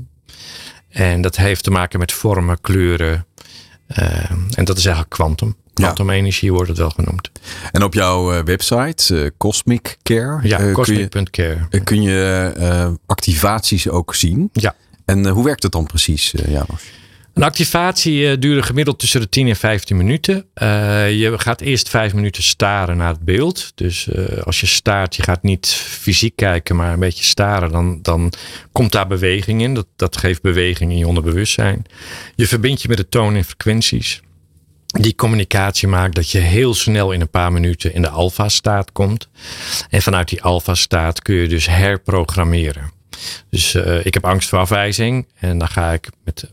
En dat heeft te maken met vormen, kleuren. Eh, en dat is eigenlijk kwantum. Kwantumenergie wordt het wel genoemd. En op jouw eh, website, eh, Cosmic Care, Ja, eh, kun je, cosmic.care. kun je activaties ook zien. Ja. En hoe werkt het dan precies, Janos? Een activatie eh, duurde gemiddeld tussen de 10 en 15 minuten. Eh, je gaat eerst 5 minuten staren naar het beeld. Dus eh, als je staart, je gaat niet fysiek kijken, maar een beetje staren, dan, dan komt daar beweging in. Dat, dat geeft beweging in je onderbewustzijn. Je verbindt je met de toon en frequenties. Die communicatie maakt dat je heel snel in een paar minuten in de alfa-staat komt. En vanuit die alfa-staat kun je dus herprogrammeren. Dus ik heb angst voor afwijzing. En dan ga ik met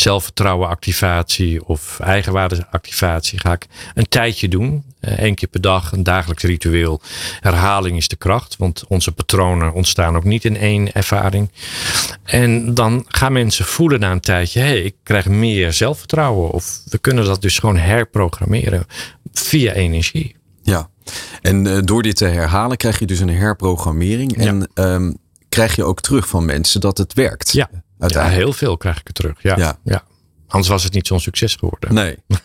zelfvertrouwen activatie of eigenwaarde activatie ga ik een tijdje doen. Eén keer per dag, een dagelijks ritueel. Herhaling is de kracht, want onze patronen ontstaan ook niet in één ervaring. En dan gaan mensen voelen na een tijdje, hé, hey, ik krijg meer zelfvertrouwen. Of we kunnen dat dus gewoon herprogrammeren via energie. Ja. En eh, door dit te herhalen krijg je dus een herprogrammering. En ehm, krijg je ook terug van mensen dat het werkt. Ja, ja heel veel krijg ik er terug. Ja, Ja. ja. Anders was het niet zo'n succes geworden. Nee.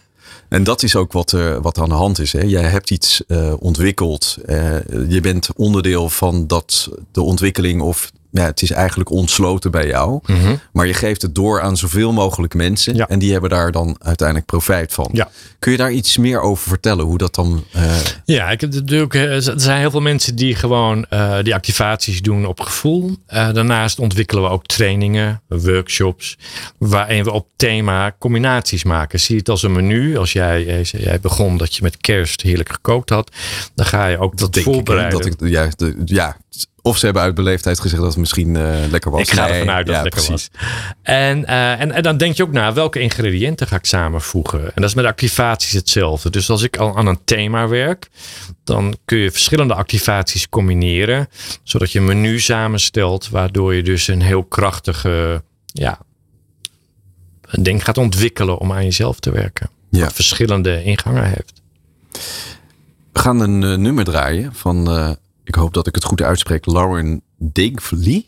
En dat is ook wat, er wat er aan de hand is. Hè? Jij hebt iets eh, ontwikkeld. Eh, je bent onderdeel van dat, de ontwikkeling. Of ja, het is eigenlijk ontsloten bij jou. Mhm. Maar je geeft het door aan zoveel mogelijk mensen. Ja. En die hebben daar dan uiteindelijk profijt van. Ja. Kun je daar iets meer over vertellen? Hoe dat dan... eh, Ja, ik heb natuurlijk, eh, er zijn heel veel mensen die gewoon eh, die activaties doen op gevoel. Daarnaast ontwikkelen we ook trainingen, workshops, waarin we op thema combinaties maken. Zie het als een menu. Als jij, jij begon dat je met kerst heerlijk gekookt had, dan ga je ook dat ik, hè, voorbereiden. dat ik, ja, de, ja, of ze hebben uit beleefdheid gezegd dat het misschien eh, lekker was. Ik ga ervan uit dat ja, het lekker precies. was. En, eh, en, en dan denk je ook na, welke ingrediënten ga ik samenvoegen? En dat is met activaties hetzelfde. Dus als ik al aan een thema werk, dan kun je verschillende activaties combineren. Zodat je een menu samenstelt, waardoor je dus een heel krachtige ja, een ding gaat ontwikkelen om aan jezelf te werken. Ja. Wat verschillende ingangen heeft. We gaan een eh, nummer draaien van, ik hoop dat ik het goed uitspreek, Lauren Diggley.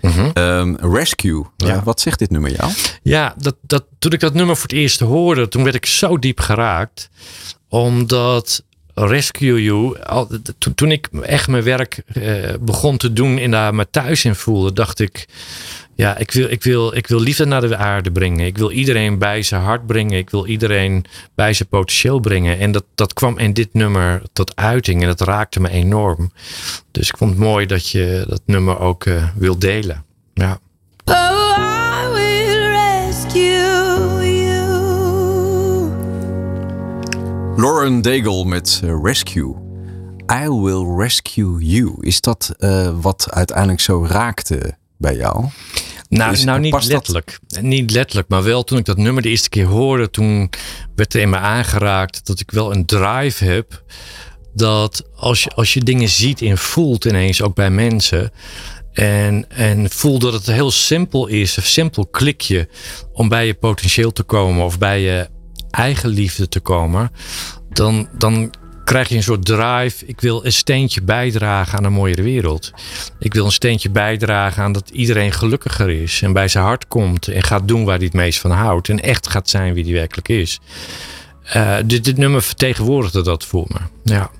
Ehm, Rescue. Mhm. Ja. Eh, wat zegt dit nummer jou? Ja, dat, dat, toen ik dat nummer voor het eerst hoorde, toen werd ik zo diep geraakt. Omdat Rescue You, al, toen ik echt mijn werk eh, begon te doen en daar me thuis in voelde, dacht ik, ja, ik wil, ik, wil, ik wil liefde naar de aarde brengen. Ik wil iedereen bij zijn hart brengen. Ik wil iedereen bij zijn potentieel brengen. En dat, dat kwam in dit nummer tot uiting en dat raakte me enorm. Dus ik vond het mooi dat je dat nummer ook eh, wil delen. Ja. Oh, I will rescue you. Lauren Daigle met eh, Rescue. I will rescue you. Is dat eh, wat uiteindelijk zo raakte bij jou? Nou, Is- nou niet dat? letterlijk. Niet letterlijk, maar wel toen ik dat nummer de eerste keer hoorde, toen werd er in me aangeraakt dat ik wel een drive heb. Dat als je, als je dingen ziet en voelt ineens, ook bij mensen. En, en voel dat het heel simpel is, een simpel klikje om bij je potentieel te komen of bij je eigen liefde te komen. Dan, dan krijg je een soort drive. Ik wil een steentje bijdragen aan een mooiere wereld. Ik wil een steentje bijdragen aan dat iedereen gelukkiger is. En bij zijn hart komt en gaat doen waar hij het meest van houdt. En echt gaat zijn wie hij werkelijk is. Eh, dit, dit nummer vertegenwoordigde dat voor me. Ja.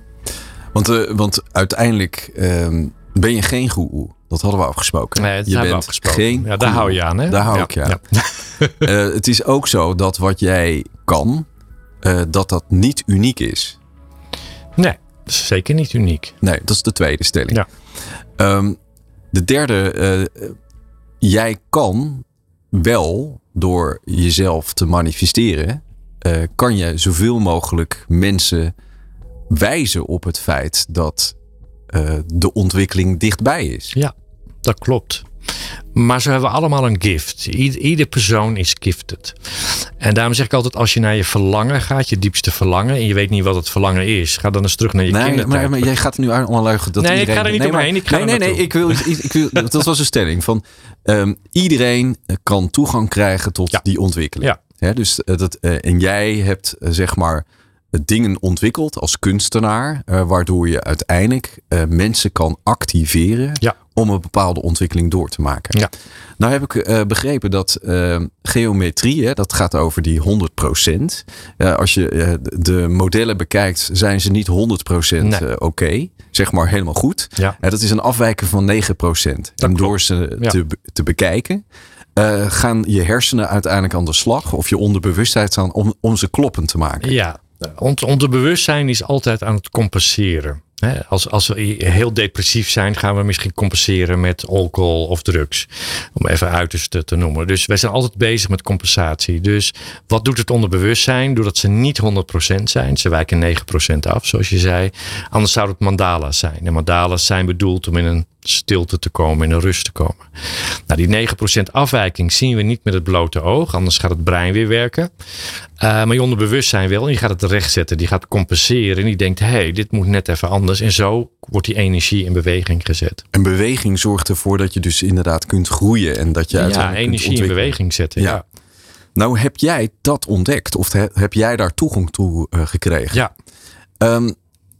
Want, eh, want uiteindelijk ehm, ben je geen goeroe. Dat hadden we afgesproken. Nee, dat je bent afgesproken. geen Ja, daar hou je aan, hè? Daar hou Ja, ik je aan. ja. Eh, het is ook zo dat wat jij kan, dat dat niet uniek is. Nee, dat is zeker niet uniek. Nee, dat is de tweede stelling. Ja. Ehm, de derde, eh, jij kan wel door jezelf te manifesteren, eh, kan je zoveel mogelijk mensen wijzen op het feit dat eh, de ontwikkeling dichtbij is. Ja, dat klopt. Maar zo hebben allemaal een gift. Ieder, ieder persoon is gifted. En daarom zeg ik altijd, als je naar je verlangen gaat, je diepste verlangen, en je weet niet wat het verlangen is, ga dan eens terug naar je Nee, kindertijd. maar, maar jij gaat er nu allemaal luigen dat Nee, ik ga er niet nee, omheen, maar- ik ga nee, nee, nee, ik wil, ik, wil, dat was een stelling van ehm, iedereen kan toegang krijgen tot Ja. die ontwikkeling. Ja. Dus eh, dat, eh, en jij hebt eh, zeg maar eh, dingen ontwikkeld als kunstenaar, eh, waardoor je uiteindelijk eh, mensen kan activeren Ja. om een bepaalde ontwikkeling door te maken. Ja. Nou heb ik eh, begrepen dat geometrie, hè, dat gaat over die 100%. Eh, als je de modellen bekijkt, zijn ze niet 100% Nee. eh, oké. Zeg maar helemaal goed. Ja. Dat is een afwijking van 9%. en door ze te, te bekijken, gaan je hersenen uiteindelijk aan de slag. Of je onderbewustheid aan om, om ze kloppend te maken. Ja, ons onderbewustzijn is altijd aan het compenseren. Als, als we heel depressief zijn, gaan we misschien compenseren met alcohol of drugs. Om even uiterste te noemen. Dus wij zijn altijd bezig met compensatie. Dus wat doet het onderbewustzijn? Doordat ze niet 100% zijn. Ze wijken 9% af, zoals je zei. Anders zou het mandala's zijn. En mandala's zijn bedoeld om in een stilte te komen, in een rust te komen. Nou, die 9% afwijking zien we niet met het blote oog. Anders gaat het brein weer werken. Uh, maar je onderbewustzijn wel. En die gaat het rechtzetten. Die gaat compenseren. En die denkt, hé, hey, dit moet net even anders. En zo wordt die energie in beweging gezet. En beweging zorgt ervoor dat je dus inderdaad kunt groeien. En dat je Ja, uiteindelijk kunt energie in beweging zetten. Ja. Ja. Nou heb jij dat ontdekt. Of he- heb jij daar toegang toe eh, gekregen? ja. Ehm,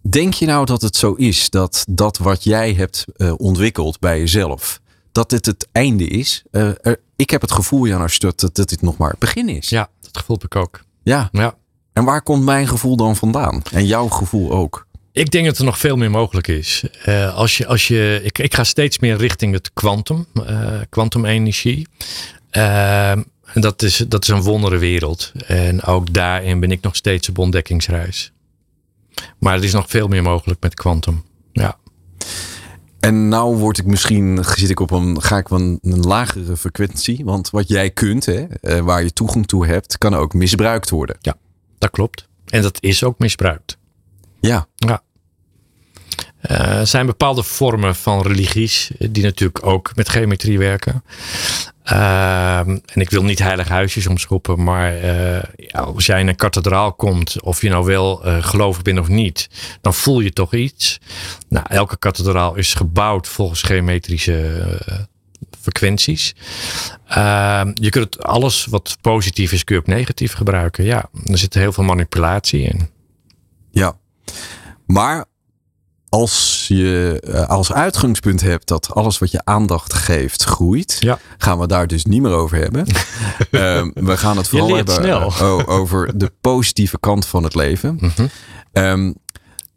denk je nou dat het zo is dat dat wat jij hebt eh, ontwikkeld bij jezelf, dat dit het einde is? Eh, er- ik heb het gevoel, Jan, als dat, dat, dat dit nog maar het begin is. ja, dat gevoel heb ik ook. ja. Ja. En waar komt mijn gevoel dan vandaan? En jouw gevoel ook? Ik denk dat er nog veel meer mogelijk is. Eh, als je, als je, ik, ik ga steeds meer richting het kwantum, kwantumenergie. En dat is, dat is een wondere wereld. En ook daarin ben ik nog steeds op ontdekkingsreis. Maar er is nog veel meer mogelijk met kwantum. Ja. En nou word ik misschien, zit ik op een, ga ik op een, een lagere frequentie. Want wat jij kunt, hè, eh, waar je toegang toe hebt, kan ook misbruikt worden. ja, dat klopt. En dat is ook misbruikt. Ja, Ja. Eh, Er zijn bepaalde vormen van religies eh, die natuurlijk ook met geometrie werken. Ehm, en ik wil niet heilige huisjes omschoppen, maar eh, als jij in een kathedraal komt, of je nou wel eh, gelovig bent of niet, dan voel je toch iets. Nou, elke kathedraal is gebouwd volgens geometrische eh, frequenties. Ehm, je kunt alles wat positief is, kun je ook negatief gebruiken. Ja, er zit heel veel manipulatie in. ja. Maar als je eh, als uitgangspunt hebt dat alles wat je aandacht geeft groeit, Ja. gaan we daar dus niet meer over hebben. Ehm, we gaan het vooral hebben eh, over de positieve kant van het leven. Mhm. Ehm,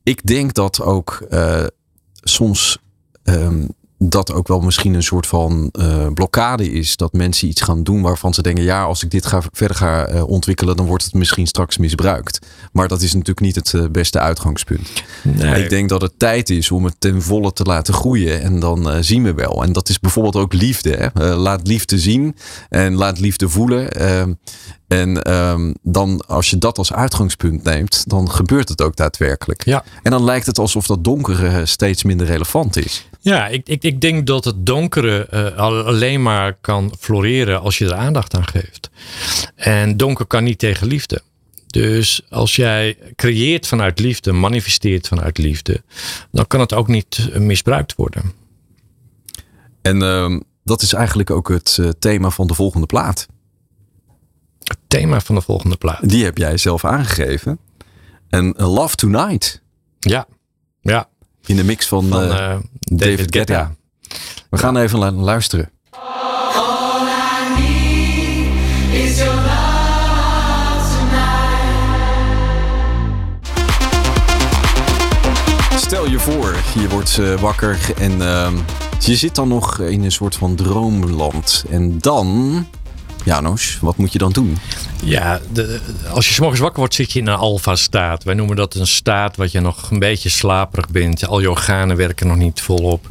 ik denk dat ook eh, soms ehm, dat ook wel misschien een soort van uh, blokkade is. Dat mensen iets gaan doen waarvan ze denken: ja, als ik dit ga, verder ga uh, ontwikkelen, dan wordt het misschien straks misbruikt. Maar dat is natuurlijk niet het uh, beste uitgangspunt. Nee. Ik denk dat het tijd is om het ten volle te laten groeien. En dan zien we wel. En dat is bijvoorbeeld ook liefde. Hè? laat liefde zien en laat liefde voelen. Ehm, en um, dan, als je dat als uitgangspunt neemt, dan gebeurt het ook daadwerkelijk. Ja. En dan lijkt het alsof dat donkere steeds minder relevant is. Ja, ik, ik, ik denk dat het donkere uh, alleen maar kan floreren als je er aandacht aan geeft. En donker kan niet tegen liefde. Dus als jij creëert vanuit liefde, manifesteert vanuit liefde, dan kan het ook niet misbruikt worden. En uh, dat is eigenlijk ook het uh, thema van de volgende plaat. Het thema van de volgende plaat. Die heb jij zelf aangegeven. En Love Tonight. Ja, ja. In de mix van, van uh, David, David Guetta. Guetta. We gaan even luisteren. All I need is your love Stel je voor, je wordt uh, wakker en uh, je zit dan nog in een soort van droomland. En dan Janos, wat moet je dan doen? Ja, de, als je s'morgens wakker wordt, zit je in een alfa-staat. Wij noemen dat een staat wat je nog een beetje slaperig bent. Al je organen werken nog niet volop.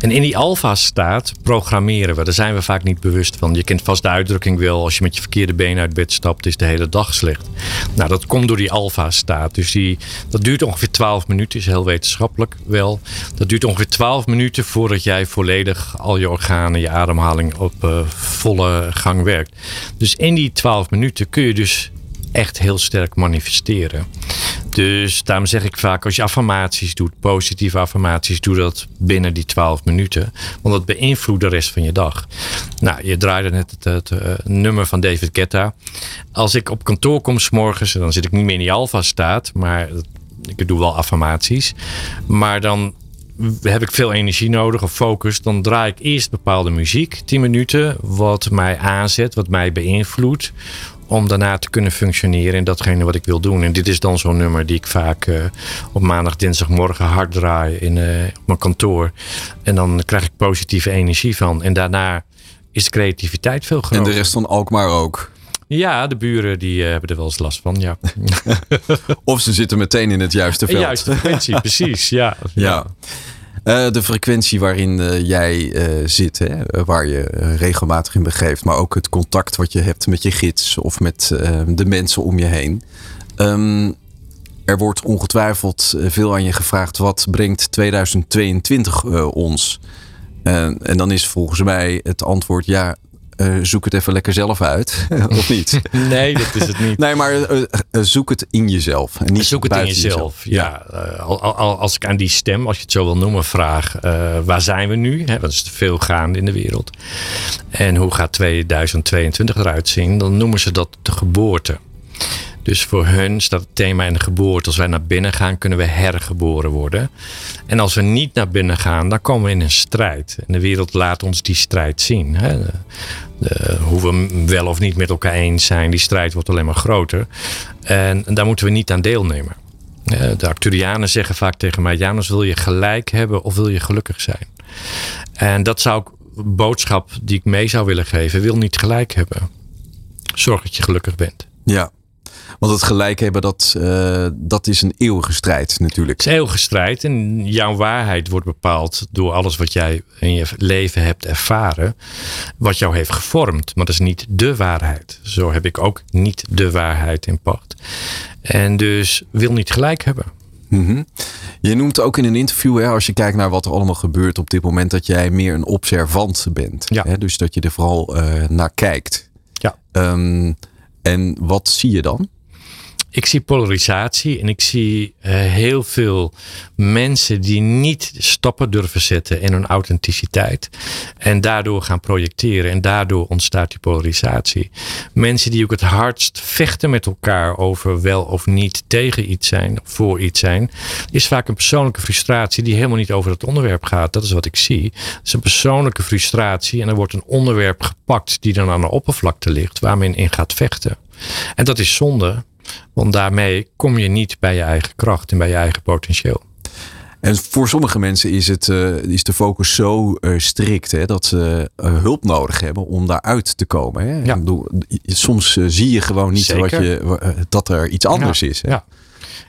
En in die alfa-staat programmeren we. Daar zijn we vaak niet bewust van. Je kent vast de uitdrukking wel. Als je met je verkeerde been uit bed stapt, is de hele dag slecht. Nou, dat komt door die alfa-staat. Dus die, dat duurt ongeveer 12 minuten. Is heel wetenschappelijk wel. Dat duurt ongeveer 12 minuten voordat jij volledig al je organen, je ademhaling op uh, volle gang werkt. Dus in die 12 minuten kun je dus echt heel sterk manifesteren. Dus daarom zeg ik vaak, als je affirmaties doet, positieve affirmaties, doe dat binnen die 12 minuten. Want dat beïnvloedt de rest van je dag. Nou, je draaide net het, het, uh, nummer van David Guetta. Als ik op kantoor kom s morgens, dan zit ik niet meer in die alfa staat, maar ik doe wel affirmaties. Maar dan heb ik veel energie nodig of focus, dan draai ik eerst bepaalde muziek, 10 minuten, wat mij aanzet, wat mij beïnvloedt, om daarna te kunnen functioneren in datgene wat ik wil doen. En dit is dan zo'n nummer die ik vaak uh, op maandag, dinsdagmorgen hard draai in uh, op mijn kantoor. En dan krijg ik positieve energie van. En daarna is de creativiteit veel groter. En de rest van Alkmaar ook? Ja, de buren die uh, hebben er wel eens last van, ja. of ze zitten meteen in het juiste veld. Juiste frequentie, precies, ja. ja. Uh, de frequentie waarin uh, jij zit, hè, waar je regelmatig in begeeft, maar ook het contact wat je hebt met je gids of met de mensen om je heen. Um, er wordt ongetwijfeld veel aan je gevraagd: wat brengt 2022 ons? en dan is volgens mij het antwoord ja, uh, zoek het even lekker zelf uit. of niet? Nee, dat is het niet. Nee, maar uh, zoek het in jezelf. En niet zoek het in jezelf. Ja, ja. Al, al, als ik aan die stem, als je het zo wil noemen, vraag: waar zijn we nu? Hè, wat is veel gaande in de wereld? En hoe gaat 2022 eruit zien? Dan noemen ze dat de geboorte. Dus voor hun staat het thema in de geboorte. Als wij naar binnen gaan, kunnen we hergeboren worden. En als we niet naar binnen gaan, dan komen we in een strijd. En de wereld laat ons die strijd zien. Hè? De, hoe we wel of niet met elkaar eens zijn, die strijd wordt alleen maar groter. En, daar moeten we niet aan deelnemen. De Arcturianen zeggen vaak tegen mij: Janus, wil je gelijk hebben of wil je gelukkig zijn? En dat zou ik, boodschap die ik mee zou willen geven: wil niet gelijk hebben. Zorg dat je gelukkig bent. Ja, want het gelijk hebben, dat, uh, dat is een eeuwige strijd natuurlijk. Het is een eeuwige strijd. En jouw waarheid wordt bepaald door alles wat jij in je leven hebt ervaren. Wat jou heeft gevormd. Maar dat is niet de waarheid. Zo heb ik ook niet de waarheid in pacht. En dus wil niet gelijk hebben. Mm -hmm. Je noemt ook in een interview, hè, als je kijkt naar wat er allemaal gebeurt op dit moment, dat jij meer een observant bent. Ja. Hè, dus dat je er vooral uh, naar kijkt. Ja. Um, en wat zie je dan? Ik zie polarisatie en ik zie uh, heel veel mensen die niet stappen durven zetten in hun authenticiteit. En daardoor gaan projecteren en daardoor ontstaat die polarisatie. Mensen die ook het hardst vechten met elkaar over wel of niet tegen iets zijn, voor iets zijn, is vaak een persoonlijke frustratie die helemaal niet over het onderwerp gaat. Dat is wat ik zie. Het is een persoonlijke frustratie en er wordt een onderwerp gepakt die dan aan de oppervlakte ligt waar men in gaat vechten. En dat is zonde, want daarmee kom je niet bij je eigen kracht en bij je eigen potentieel. En voor sommige mensen is, het, eh, is de focus zo eh, strikt hè, dat ze eh, hulp nodig hebben om daaruit te komen. Hè? Ja. Bedoel, soms zie je gewoon niet wat je, dat er iets anders Ja, is. Hè? Ja.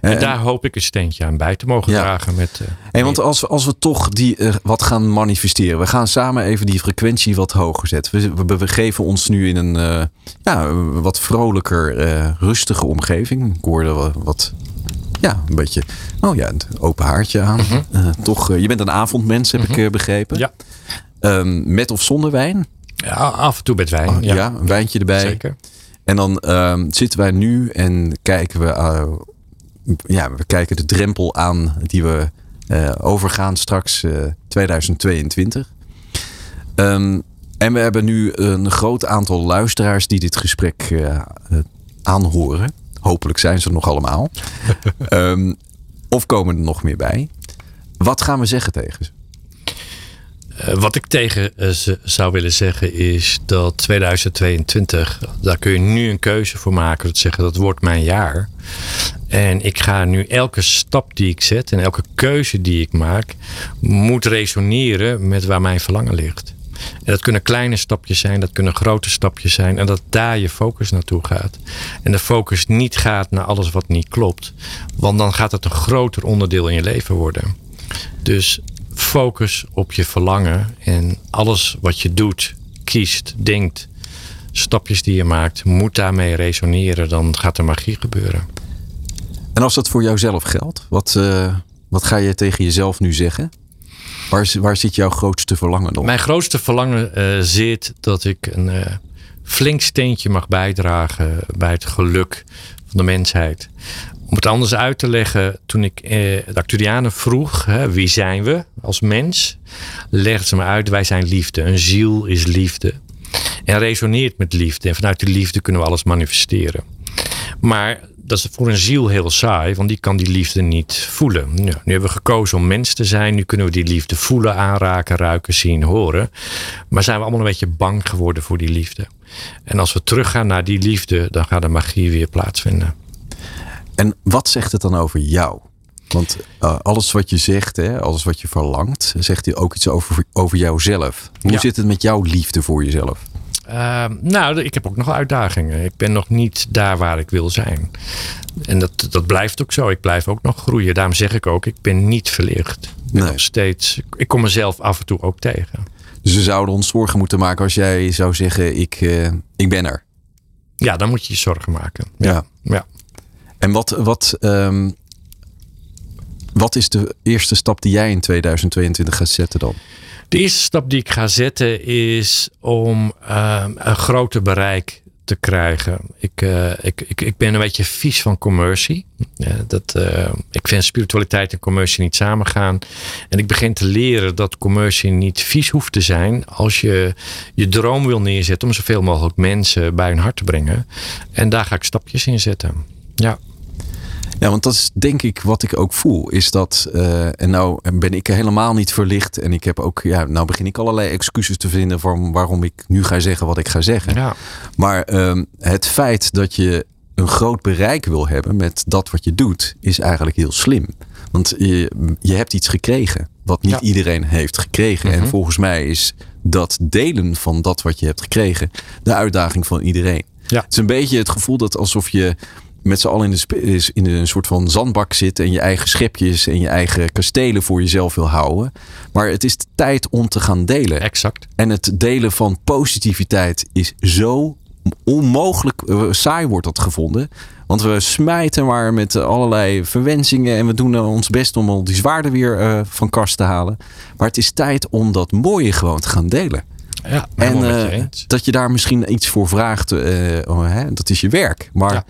En daar hoop ik een steentje aan bij te mogen Ja. dragen. Met, eh, Hey, want als, we- als we toch die, eh, wat gaan manifesteren. We gaan samen even die frequentie wat hoger zetten. We, we begeven ons nu in een eh, ja, wat vrolijker, rustige omgeving. Ik hoorde wa- wat, ja, een beetje, oh ja, een open haartje aan. Eh, toch, je bent een avondmens, heb ik eh, begrepen. Ja. Ehm, met of zonder wijn? ja, af en toe met wijn. Oh, ja. ja. een wijntje erbij. Zeker. En dan ehm, zitten wij nu en kijken we, ja, we kijken de drempel aan die we eh, overgaan straks eh, 2022. Ehm, en we hebben nu een groot aantal luisteraars die dit gesprek eh, aanhoren. Hopelijk zijn ze er nog allemaal. Ehm, of komen er nog meer bij. Wat gaan we zeggen tegen ze? Eh, wat ik tegen eh, ze zou willen zeggen is dat 2022, daar kun je nu een keuze voor maken. Dat zeggen dat wordt mijn jaar. En ik ga nu elke stap die ik zet en elke keuze die ik maak, moet resoneren met waar mijn verlangen ligt. En dat kunnen kleine stapjes zijn, dat kunnen grote stapjes zijn. En dat daar je focus naartoe gaat. En de focus niet gaat naar alles wat niet klopt. Want dan gaat het een groter onderdeel in je leven worden. Dus focus op je verlangen. En alles wat je doet, kiest, denkt, stapjes die je maakt, moet daarmee resoneren. Dan gaat er magie gebeuren. En als dat voor jouzelf geldt, wat, eh, wat ga je tegen jezelf nu zeggen? Waar, waar zit jouw grootste verlangen dan? Mijn grootste verlangen eh, zit dat ik een eh, flink steentje mag bijdragen bij het geluk van de mensheid. Om het anders uit te leggen, toen ik eh, de Acturianen vroeg, hè, wie zijn we als mens? Legden ze me uit, wij zijn liefde. Een ziel is liefde. En resoneert met liefde. En vanuit die liefde kunnen we alles manifesteren. Maar dat is voor een ziel heel saai, want die kan die liefde niet voelen. Nu, nu hebben we gekozen om mens te zijn. Nu kunnen we die liefde voelen, aanraken, ruiken, zien, horen. Maar zijn we allemaal een beetje bang geworden voor die liefde. En als we teruggaan naar die liefde, dan gaat de magie weer plaatsvinden. En wat zegt het dan over jou? Want eh, alles wat je zegt, hè, alles wat je verlangt, zegt hij ook iets over, over jouzelf. Hoe Ja. zit het met jouw liefde voor jezelf? Ehm, nou, ik heb ook nog uitdagingen. Ik ben nog niet daar waar ik wil zijn. En dat, dat blijft ook zo. Ik blijf ook nog groeien. Daarom zeg ik ook, ik ben niet verlicht. Ik ben Nee. nog steeds. Ik kom mezelf af en toe ook tegen. Dus we zouden ons zorgen moeten maken als jij zou zeggen, ik, eh, ik ben er. Ja, dan moet je je zorgen maken. Ja. ja. En wat, wat, ehm, wat is de eerste stap die jij in 2022 gaat zetten dan? De eerste stap die ik ga zetten is om ehm, een groter bereik te krijgen. Ik, eh, ik, ik, ik ben een beetje vies van commercie. Dat, eh, ik vind spiritualiteit en commercie niet samengaan. En ik begin te leren dat commercie niet vies hoeft te zijn. Als je je droom wil neerzetten om zoveel mogelijk mensen bij hun hart te brengen. En daar ga ik stapjes in zetten. Ja. Ja, want dat is denk ik wat ik ook voel. Is dat, eh, en nou ben ik helemaal niet verlicht. En ik heb ook, ja, nou begin ik allerlei excuses te vinden van waarom ik nu ga zeggen wat ik ga zeggen. ja. Maar ehm, het feit dat je een groot bereik wil hebben met dat wat je doet, is eigenlijk heel slim. Want je, je hebt iets gekregen wat niet Ja. iedereen heeft gekregen. En volgens mij is dat delen van dat wat je hebt gekregen de uitdaging van iedereen. Ja. Het is een beetje het gevoel dat alsof je met z'n allen in, de, in een soort van zandbak zit en je eigen schepjes en je eigen kastelen voor jezelf wil houden. Maar het is tijd om te gaan delen. Exact. En het delen van positiviteit is zo onmogelijk eh, saai wordt dat gevonden. Want we smijten maar met allerlei verwensingen en we doen ons best om al die zwaarden weer eh, van kast te halen. Maar het is tijd om dat mooie gewoon te gaan delen. Ja, En je eh, dat je daar misschien iets voor vraagt, oh, hè, dat is je werk. Maar Ja.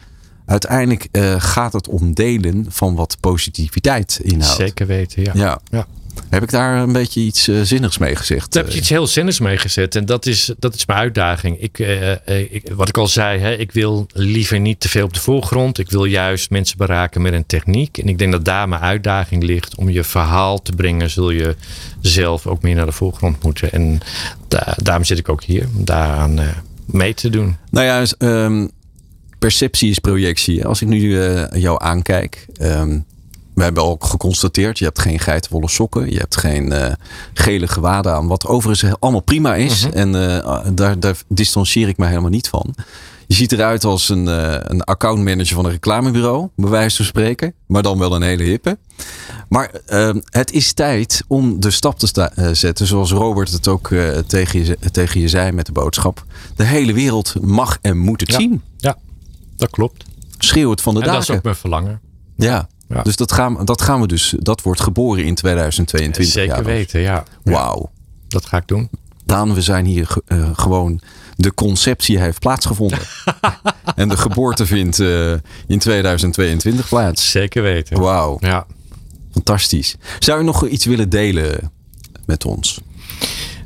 Uiteindelijk eh, gaat het om delen van wat positiviteit inhoudt. Zeker weten, ja. Ja. Ja. Heb ik daar een beetje iets eh, zinnigs mee gezegd? Daar heb je iets heel zinnigs mee gezet. En dat is, dat is mijn uitdaging. Ik, eh, eh, ik, wat ik al zei, hè, ik wil liever niet te veel op de voorgrond. Ik wil juist mensen beraken met een techniek. En ik denk dat daar mijn uitdaging ligt. Om je verhaal te brengen, zul je zelf ook meer naar de voorgrond moeten. En da- daarom zit ik ook hier, om daaraan eh, mee te doen. Nou ja, ehm, perceptie is projectie. Als ik nu eh, jou aankijk, ehm, we hebben al geconstateerd, je hebt geen geitenwolle sokken. Je hebt geen eh, gele gewaden aan. Wat overigens allemaal prima is. En eh, daar, daar distancieer ik me helemaal niet van. Je ziet eruit als een, een accountmanager van een reclamebureau, bij wijze van spreken. Maar dan wel een hele hippe. Maar uh, het is tijd om de stap te uh, zetten, zoals Robert het ook tegen, je, tegen je zei met de boodschap. De hele wereld mag en moet het ja. zien. Ja, dat klopt. Schreeuw het van de en daken. dat is ook mijn verlangen. Ja. ja. Dus dat gaan, dat gaan we dus, dat wordt geboren in 2022. Zeker weten, ja. Wauw. Dat ga ik doen. Daan, we zijn hier uh, gewoon. De conceptie heeft plaatsgevonden. en de geboorte vindt uh, in 2022 plaats. Zeker weten. Wauw. Ja. Fantastisch. Zou je nog iets willen delen met ons?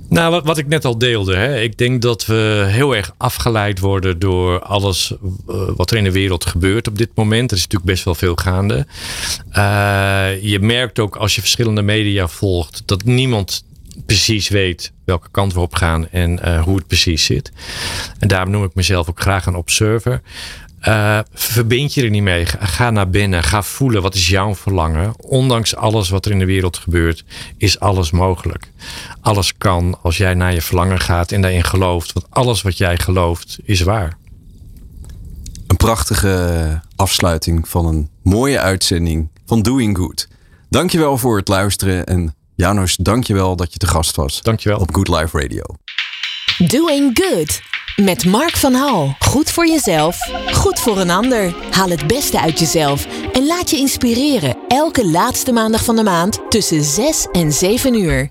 Nou, wat, wat ik net al deelde. Hè? Ik denk dat we heel erg afgeleid worden door alles uh, wat er in de wereld gebeurt op dit moment. Er is natuurlijk best wel veel gaande. Uh, je merkt ook als je verschillende media volgt dat niemand precies weet welke kant we op gaan en uh, hoe het precies zit. En daarom noem ik mezelf ook graag een observer. Uh, verbind je er niet mee. Ga naar binnen. Ga voelen wat is jouw verlangen. Ondanks alles wat er in de wereld gebeurt, is alles mogelijk. Alles kan als jij naar je verlangen gaat en daarin gelooft. Want alles wat jij gelooft is waar. Een prachtige afsluiting van een mooie uitzending van Doing Good. Dankjewel voor het luisteren en Janos, dankjewel dat je te gast was. Dankjewel. Op Good Life Radio. Doing Good. Met Mark van Hal. Goed voor jezelf, goed voor een ander. Haal het beste uit jezelf en laat je inspireren. Elke laatste maandag van de maand tussen 6 en 7 uur.